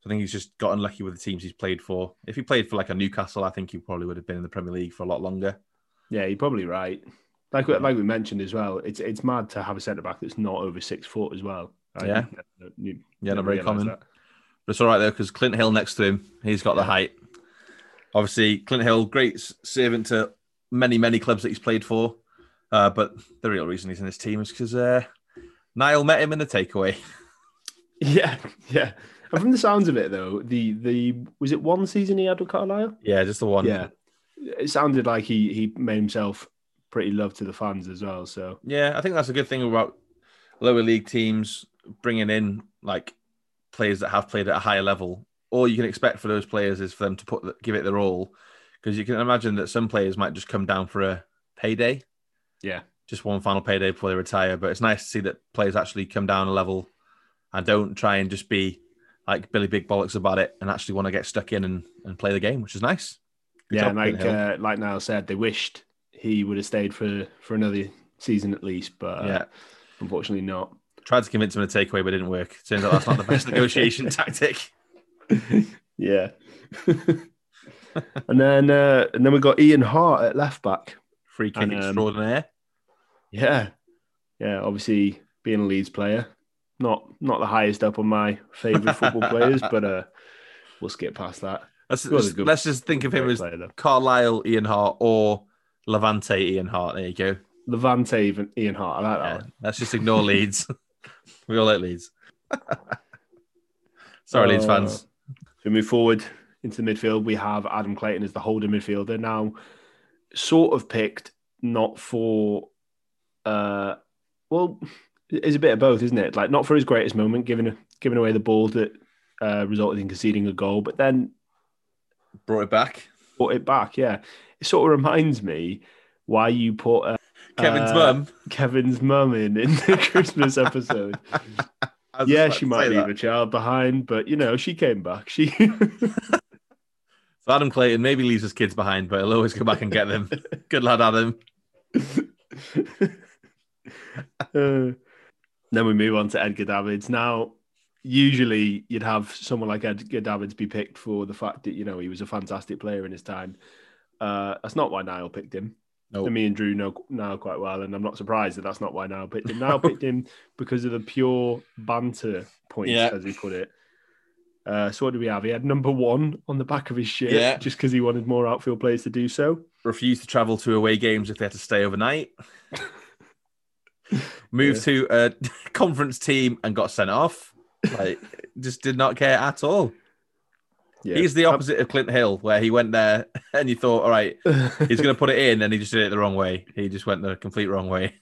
So I think he's just got unlucky with the teams he's played for. If he played for like a Newcastle, I think he probably would have been in the Premier League for a lot longer. Yeah, you're probably right. Like we- like we mentioned as well, it's it's mad to have a centre back that's not over six foot as well. I Yeah. never- you Yeah, not very common. that. But it's all right though because Clint Hill next to him, he's got the height. Obviously, Clint Hill, great servant to many, many clubs that he's played for. Uh, but the real reason he's in this team is because uh, Niall met him in the takeaway. Yeah, yeah. And from the sounds of it, though, the the was it one season he had with Carlisle? Yeah, just the one. Yeah, it sounded like he he made himself pretty loved to the fans as well. So Yeah, I think that's a good thing about lower league teams bringing in like players that have played at a higher level. All you can expect for those players is for them to put give it their all, because you can imagine that some players might just come down for a payday, yeah, just one final payday before they retire. But it's nice to see that players actually come down a level and don't try and just be like Billy Big Bollocks about it and actually want to get stuck in and, and play the game, which is nice. Good yeah. like uh, like Niall said, they wished he would have stayed for for another season at least, but uh, yeah. unfortunately not. Tried to convince him to take away, but it didn't work. Turns out that's not the best negotiation tactic. Yeah. and then uh, and then we got Ian Hart at left back. Free kick And, um, extraordinaire. Yeah, yeah. Obviously, being a Leeds player, not not the highest up on my favourite football players, but uh, we'll skip past that. Let's, was a just, good- let's just think of him as player. Carlisle Ian Hart or Levante Ian Hart. There you go. Levante, even Ian Hart. I like that one. let's just ignore Leeds. we all like Leeds. Sorry, Leeds Uh, fans. So we move forward into the midfield. We have Adam Clayton as the holding midfielder now, sort of picked not for, uh, well, it's a bit of both, isn't it? Like not for his greatest moment, giving giving away the ball that uh, resulted in conceding a goal, but then Brought it back. Brought it back. Yeah, it sort of reminds me why you put uh, Kevin's uh, mum. Kevin's mum in in the Christmas episode. Yeah, she might leave that. a child behind, but you know she came back. She. So Adam Clayton maybe leaves his kids behind, but he'll always come back and get them. Good lad, Adam. Uh, then we move on to Edgar Davids. Now, usually you'd have someone like Edgar Davids be picked for the fact that you know he was a fantastic player in his time. Uh, that's not why Niall picked him. Nope. And me and Drew know Niall quite well, and I'm not surprised that that's not why Niall picked him. Niall picked him because of the pure banter points, Yeah. as he put it. Uh, so what do we have? He had number one on the back of his shirt, Yeah. just because he wanted more outfield players to do so. refused to travel to away games if they had to stay overnight. Moved to a conference team and got sent off. Like, just did not care at all. Yeah, He's the opposite of Clint Hill, where he went there and you thought, all right, he's going to put it in, and he just did it the wrong way. He just went the complete wrong way.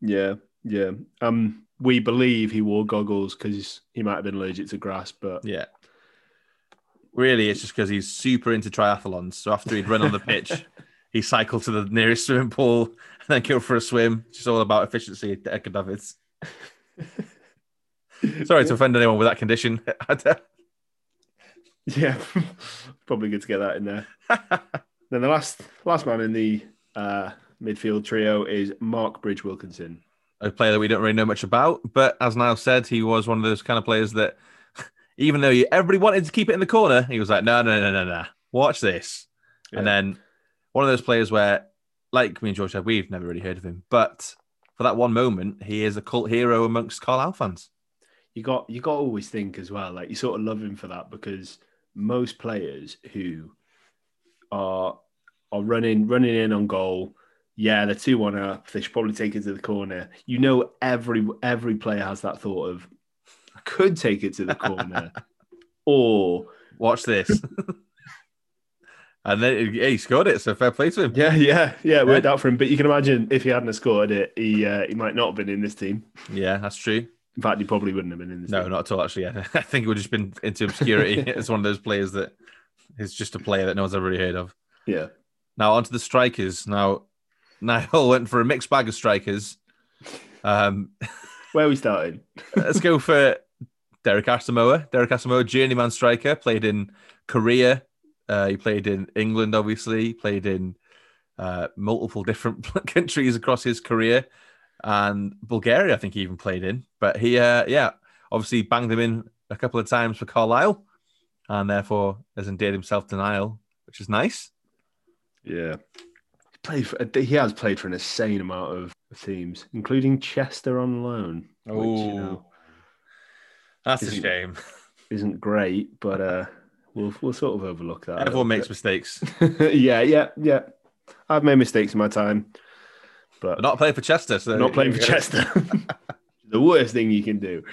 Yeah, yeah. Um, we believe he wore goggles because he might have been allergic to grass, but Yeah. Really, it's just because he's super into triathlons. So after he'd run on the pitch, he cycled to the nearest swimming pool and then go for a swim. It's just all about efficiency, Edgar Davids. Sorry to offend anyone with that condition. yeah, probably good to get that in there. then the last last man in the uh, midfield trio is Marc Bridge-Wilkinson. A player that we don't really know much about. But as Niall said, he was one of those kind of players that, even though you, everybody wanted to keep it in the corner, he was like, no, no, no, no, no. Watch this. And then one of those players where, like me and George said, we've never really heard of him. But for that one moment, he is a cult hero amongst Carlisle fans. You got you got to always think as well, like you sort of love him for that because most players who are are running running in on goal, yeah, they're two one up. They should probably take it to the corner. You know, every every player has that thought of I could take it to the corner, or Watch this. and then yeah, he scored it. So fair play to him. yeah, yeah, yeah, it worked out for him. But you can imagine if he hadn't scored it, he uh, he might not have been in this team. Yeah, that's true. In fact, he probably wouldn't have been in this. No, team. not at all. Actually, yeah. I think it would have just been into obscurity. it's one of those players that is just a player that no one's ever really heard of. Yeah, Now onto the strikers. Now, Niall went for a mixed bag of strikers. Um, where are we starting? let's go for Derek Asamoah. Derek Asamoah, journeyman striker, played in Korea. Uh, he played in England, obviously. He played in uh, multiple different countries across his career, and Bulgaria, I think he even played in. But he, uh, yeah, obviously banged him in a couple of times for Carlisle, and therefore has endeared himself to Niall, which is nice. Yeah. He played for, he has played for an insane amount of teams, including Chester on loan, which you know that's a shame. isn't great, but uh, we'll we'll sort of overlook that. Everyone makes mistakes. yeah, yeah, yeah. I've made mistakes in my time, but But not playing for Chester. So not playing for Chester. the worst thing you can do.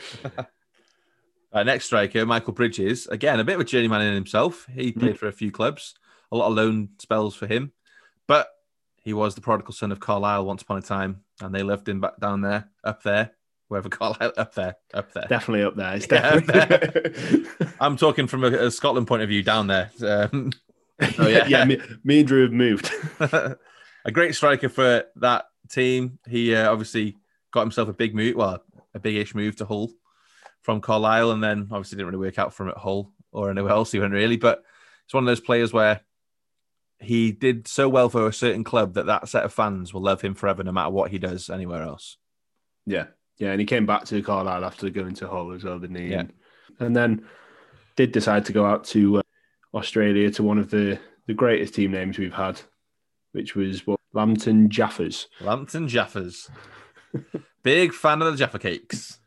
Uh, next striker, Michael Bridges. Again, a bit of a journeyman in himself. He played for a few clubs, a lot of loan spells for him. But he was the prodigal son of Carlisle once upon a time, and they loved him back down there, up there, wherever Carlisle, up there, up there. Definitely up there. It's Yeah, up definitely. I'm talking from a, a Scotland point of view down there. Um, Oh, yeah. yeah. me, me and Drew have moved. a great striker for that team. He uh, obviously got himself a big move, well, a big-ish move to Hull from Carlisle, and then obviously didn't really work out for him at Hull or anywhere else even really. But it's one of those players where he did so well for a certain club that that set of fans will love him forever, no matter what he does anywhere else. Yeah, yeah, and he came back to Carlisle after going to Hull as well, didn't he? Yeah. And, then did decide to go out to uh, Australia to one of the the greatest team names we've had, which was what Lambton Jaffas. Lambton Jaffas, big fan of the Jaffa cakes.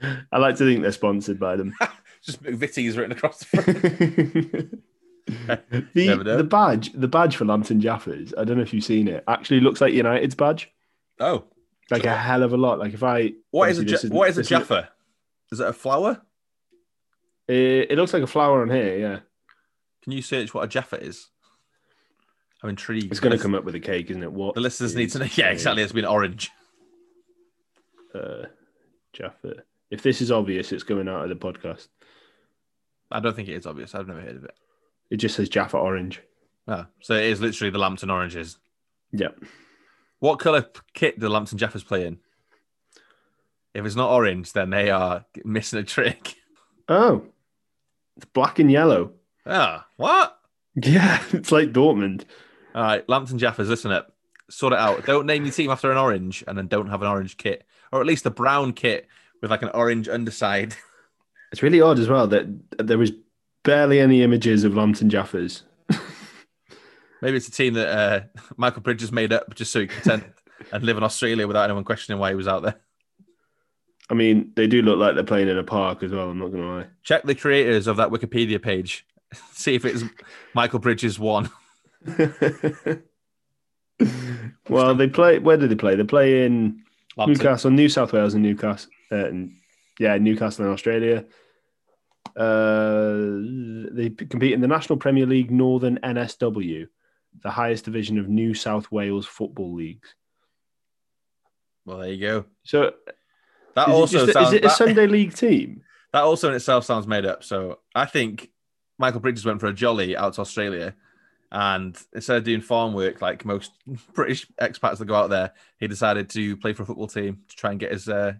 I like to think they're sponsored by them. Just Vitty's written across the front. the the badge the badge for Lambton Jaffas. I don't know if you've seen it. Actually, looks like United's badge. oh, Like a hell of a lot. Like if I what is a ja- what is a Jaffa? Is it a flower? It, it looks like a flower on here. Yeah, Can you search what a Jaffa is? I'm intrigued. it's going to come up with a cake, isn't it? What The listeners need to know. Yeah, exactly. It's been orange. Uh, Jaffa. If this is obvious, it's going out of the podcast. I don't think it is obvious. I've never heard of it. It just says Jaffa orange. Ah, so it is literally the Lambton oranges. Yep. What colour kit do Lambton Jaffas play in? If it's not orange, then they are missing a trick. Oh, it's black and yellow. Ah, what? Yeah, it's like Dortmund. All right, Lambton Jaffas, listen up. Sort it out. Don't name your team after an orange and then don't have an orange kit. Or at least a brown kit with like an orange underside. It's really odd as well that there was barely any images of Lambton Jaffas. Maybe it's a team that uh, Michael Bridges made up just so he could and live in Australia without anyone questioning why he was out there. I mean, they do look like they're playing in a park as well. I'm not going to lie. Check the creators of that Wikipedia page. See if it's Michael Bridges one. well, they play. Where did they play? They play in Lambton. Newcastle, New South Wales, and Newcastle. Uh, and, yeah, Newcastle in Australia. Uh, they compete in the National Premier League Northern NSW, the highest division of New South Wales football leagues. Well, there you go. So, That is, also it, just, sounds is it a that, Sunday league team? that also in itself sounds made up. So I think Michael Bridges went for a jolly out to Australia, and instead of doing farm work like most British expats that go out there, he decided to play for a football team to try and get his uh,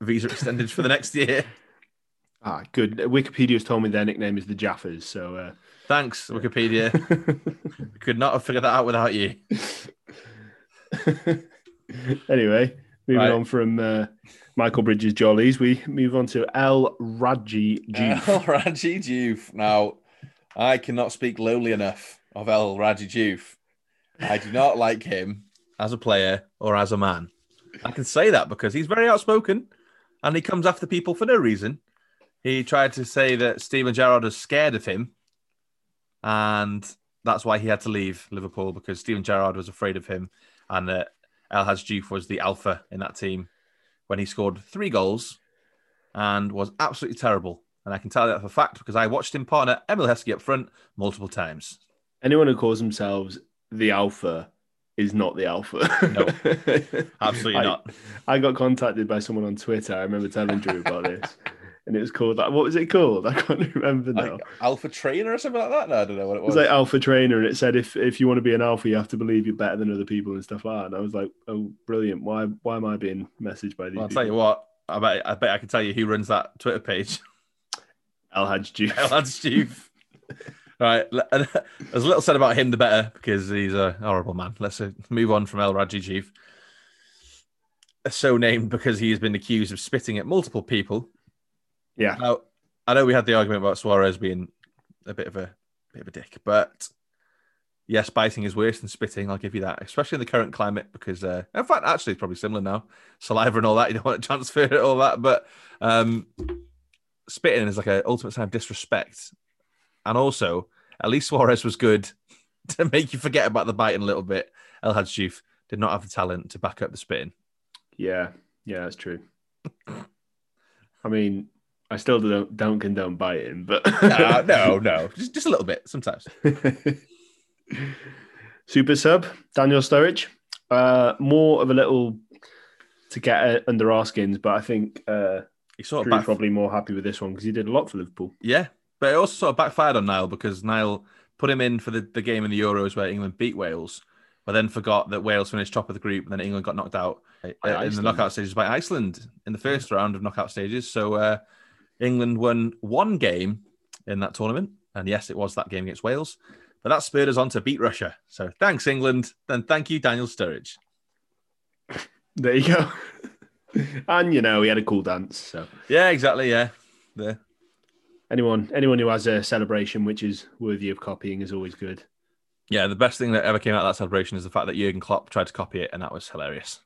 visa extended for the next year. Ah, good. Wikipedia's told me their nickname is the Jaffas. So, uh, Thanks, Wikipedia. We could not have figured that out without you. anyway, moving Right. on from uh, Michael Bridges Jollies, we move on to El Raji Diouf. El Raji Diouf. Now, I cannot speak lowly enough of El Raji Diouf. I do not like him as a player or as a man. I can say that because he's very outspoken and he comes after people for no reason. He tried to say that Steven Gerrard is scared of him and that's why he had to leave Liverpool because Steven Gerrard was afraid of him and that El Hadji Diouf was the alpha in that team when he scored three goals and was absolutely terrible. And I can tell you that for a fact because I watched him partner Emile Heskey up front multiple times. Anyone who calls themselves the Alpha is not the Alpha. No, Absolutely I- not. I got contacted by someone on Twitter. I remember telling Drew about this. And it was called, like, what was it called? I can't remember now. Like Alpha Trainer or something like that? No, I don't know what it was. It was. was like Alpha Trainer, and it said if if you want to be an alpha, you have to believe you're better than other people and stuff like that. And I was like, oh, brilliant! Why why am I being messaged by these? well, I'll people? tell you what. I bet, I bet I can tell you who runs that Twitter page. Al Hadji. That's Steve. Right. l- and There's a little said about him, the better, because he's a horrible man. Let's uh, move on from El Raji Chief. So named because he has been accused of spitting at multiple people. Yeah, Now, I know we had the argument about Suarez being a bit of a bit of a dick, but yes, biting is worse than spitting. I'll give you that, especially in the current climate, because uh, in fact, actually, it's probably similar now. Saliva and all that, you don't want to transfer it, all that, but um, spitting is like an ultimate sign of disrespect. And also, at least Suarez was good to make you forget about the biting a little bit. El Hadji did not have the talent to back up the spitting. yeah, yeah, that's true. I mean, I still don't don't condone biting, but no, no, no, just, just a little bit sometimes. Super sub Daniel Sturridge. Uh, more of a little to get uh, under our skins, but I think uh, He sort of back, probably more happy with this one because he did a lot for Liverpool. Yeah, but it also sort of backfired on Niall because Niall put him in for the, the game in the Euros where England beat Wales, but then forgot that Wales finished top of the group and then England got knocked out uh, in the knockout stages by Iceland in the first round of knockout stages. So uh, England won one game in that tournament, and yes, it was that game against Wales. But that spurred us on to beat Russia. So thanks, England. Then thank you, Daniel Sturridge. There you go. and you know he had a cool dance. So Yeah, exactly. Yeah. There. anyone anyone who has a celebration which is worthy of copying is always good. Yeah, the best thing that ever came out of that celebration is the fact that Jurgen Klopp tried to copy it, and that was hilarious.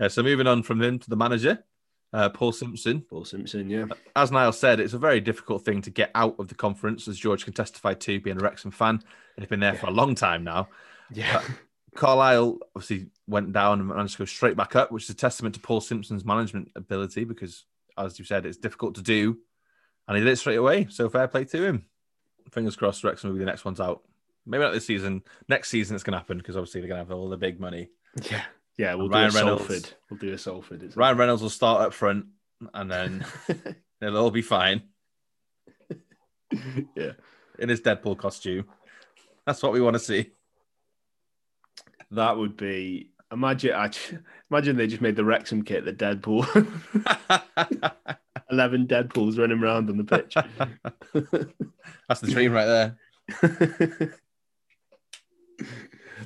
Yeah, so moving on from him to the manager, uh, Paul Simpson. Paul Simpson, yeah. As Niall said, it's a very difficult thing to get out of the conference, as George can testify to, being a Wrexham fan. And they've been there for a long time now. Yeah. Carlisle obviously went down and managed to go straight back up, which is a testament to Paul Simpson's management ability because, as you said, it's difficult to do. And he did it straight away. So fair play to him. Fingers crossed, Wrexham will be the next one's out. Maybe not this season. Next season it's going to happen because obviously they're going to have all the big money. Yeah. Yeah, we'll Ryan do a Reynolds. Salford. We'll do a Salford. Ryan Reynolds will start up front and then it'll all be fine yeah. in his Deadpool costume. That's what we want to see. That would be imagine actually, imagine they just made the Wrexham kit the Deadpool. Eleven Deadpools running around on the pitch. That's the dream right there.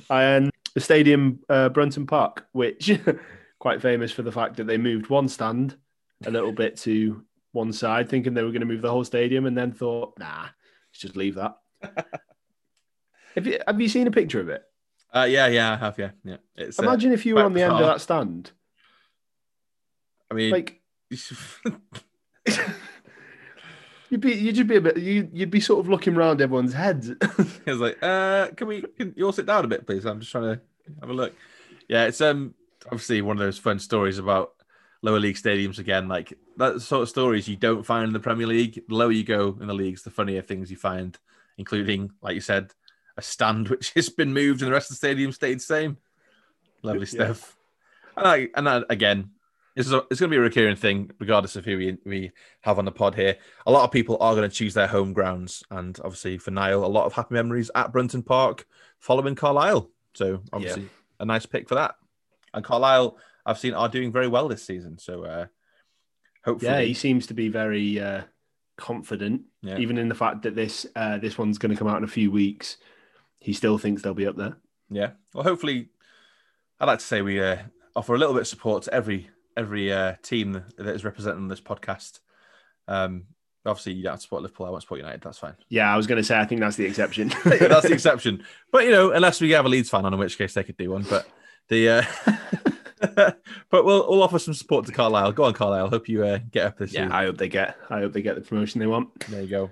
and the stadium, uh, Brunton Park, which quite famous for the fact that they moved one stand a little bit to one side, thinking they were going to move the whole stadium, and then thought, nah, let's just leave that. have you have you seen a picture of it? Uh, yeah, yeah, I have. Yeah, yeah. It's, uh, Imagine if you were on the end of that stand. I mean, Like you'd be you'd just be a bit you you'd be sort of looking around everyone's heads. It's like, uh, can we? Can you all sit down a bit, please? I'm just trying to have a look. Yeah, it's um obviously one of those fun stories about lower league stadiums again. Like that sort of stories you don't find in the Premier League. The lower you go in the leagues, the funnier things you find, including, like you said, a stand which has been moved and the rest of the stadium stayed the same. Lovely Yeah. stuff. And I, and I, again, a, it's going to be a recurring thing, regardless of who we, we have on the pod here. A lot of people are going to choose their home grounds, and obviously for Niall, a lot of happy memories at Brunton Park, following Carlisle. So obviously a nice pick for that. And Carlisle, I've seen are doing very well this season. So uh, hopefully, yeah, he seems to be very uh, confident, Yeah. even in the fact that this uh, this one's going to come out in a few weeks. He still thinks they'll be up there. Yeah. Well, hopefully, I'd like to say we uh, offer a little bit of support to every every uh, team that is represented on this podcast. Um, obviously, you don't have to support Liverpool. I won't support United. That's fine. Yeah, I was going to say I think that's the exception. Yeah, that's the exception. But you know, unless we have a Leeds fan on, in which case they could do one. But the uh, but we'll we'll offer some support to Carlisle. Go on, Carlisle. Hope you uh, get up this year. yeah, season. I hope they get. I hope they get the promotion they want. There you go.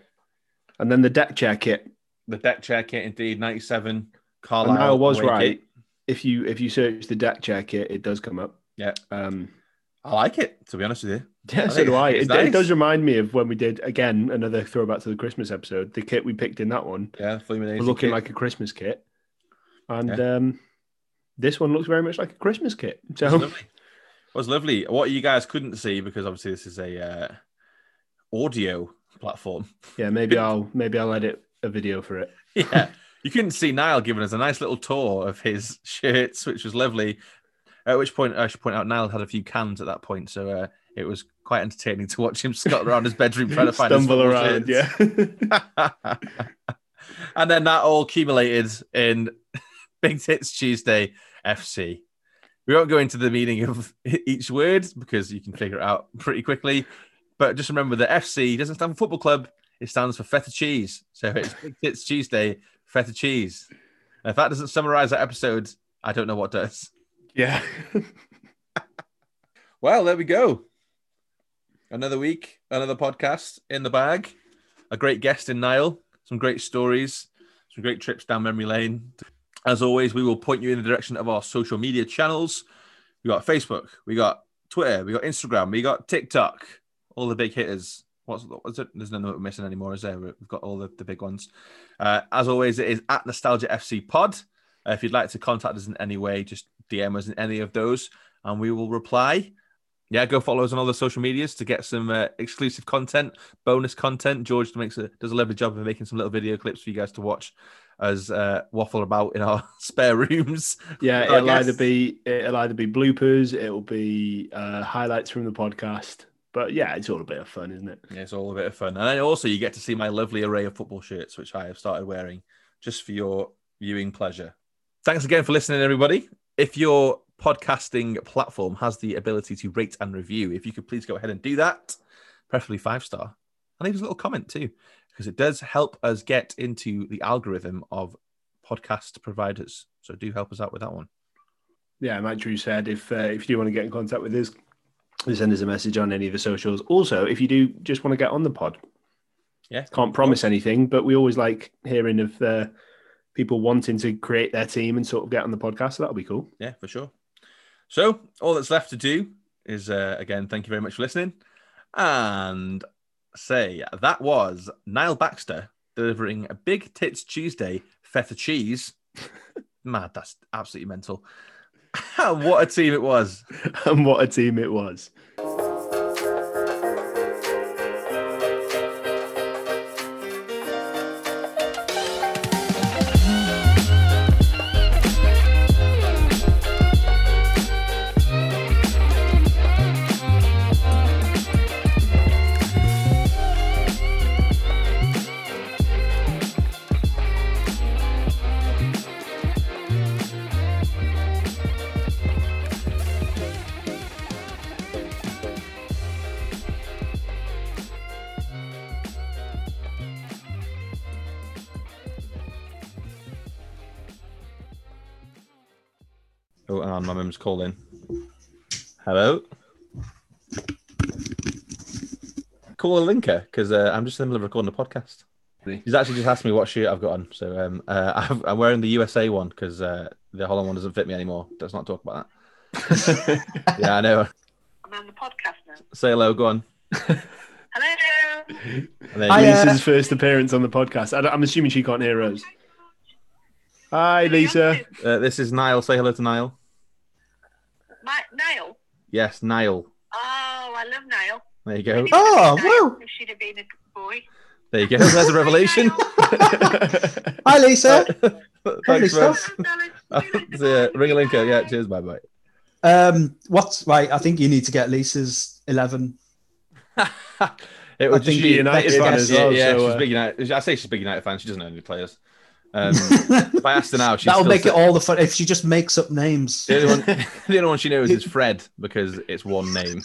And then the deck chair kit. The deck chair kit, indeed, ninety-seven. And Carlisle. I was right. kit. If you if you search the deck chair kit, it does come up. Yeah. Um, I like it. To be honest with you. yeah, I so do I. It, it does remind me of when we did again another throwback to the Christmas episode. The kit we picked in that one Yeah, looking kit. like a Christmas kit, and um, this one looks very much like a Christmas kit. It was lovely. It was lovely. What you guys couldn't see because obviously this is a uh, audio platform. yeah, maybe I'll maybe I'll edit a video for it. Yeah, you couldn't see Niall giving us a nice little tour of his shirts, which was lovely. At which point, I should point out, Niall had a few cans at that point, so uh, it was quite entertaining to watch him scuttle around his bedroom trying to find his Stumble around, yeah. and then that all accumulated in Big Tits Tuesday FC. We won't go into the meaning of each word because you can figure it out pretty quickly. But just remember that FC doesn't stand for football club, it stands for feta cheese. So it's Big Tits Tuesday, feta cheese. And if that doesn't summarize that episode, I don't know what does. Yeah. Well, there we go. Another week, another podcast in the bag. A great guest in Niall, some great stories, some great trips down memory lane. As always, we will point you in the direction of our social media channels. We got Facebook, we got Twitter, we got Instagram, we got TikTok, all the big hitters. What's, what's it? There's we're missing anymore, is there? We've got all the, the big ones. Uh, as always, it is at Nostalgia FC Pod. Uh, if you'd like to contact us in any way, just DM us in any of those and we will reply. Yeah, go follow us on all the social medias to get some uh, exclusive content, bonus content. George makes a, does a lovely job of making some little video clips for you guys to watch as uh, waffle about in our spare rooms. Yeah, it'll either be it'll either be bloopers, it'll be uh, highlights from the podcast. But yeah, it's all a bit of fun, isn't it? Yeah, it's all a bit of fun. And then also you get to see my lovely array of football shirts, which I have started wearing just for your viewing pleasure. Thanks again for listening, everybody. If your podcasting platform has the ability to rate and review, if you could please go ahead and do that, preferably five star, and leave us a little comment too, because it does help us get into the algorithm of podcast providers. So do help us out with that one. Yeah, like Drew said, if uh, if you do want to get in contact with us, send us a message on any of the socials. Also, if you do just want to get on the pod, Yeah. can't promise anything, but we always like hearing of uh, people wanting to create their team and sort of get on the podcast. So that'll be cool. Yeah, for sure. So all that's left to do is uh, again, thank you very much for listening, and say that was Niall Baxter delivering a Big Tits Tuesday feta cheese. Mad, that's absolutely mental. what a team it was! and what a team it was. Calling. Hello. Call a linker because uh, I'm just in the middle of recording a podcast. He's actually just asked me what shirt I've got on, so um, uh, i am wearing the USA one because uh, the Holland one doesn't fit me anymore. Let's not talk about that. yeah, I know. I'm on the podcast now. Say hello. Go on. Hello. And then Hi, you- uh, Lisa's first appearance on the podcast. I I'm assuming she can't hear us. Hi, Lisa. uh, this is Niall. Say hello to Niall. My, Niall. Yes, Niall. Oh, I love Niall. There you go. Oh, Niall, woo. If she'd have been a boy. There you go. There's a revelation. Hi, Lisa. Thanks, man. stuff. See ya. Ring a linker. Yeah. Cheers. Bye bye. Um, what's right? I think you need to get Lisa's eleven. It would I just think be United fan as well, Yeah, so, she's uh, big United. I say she's a big United fan. She doesn't know any players. Um, if I asked her now, she's That'll make it all the fun if she just makes up names. The only, one, the only one she knows is Fred because it's one name.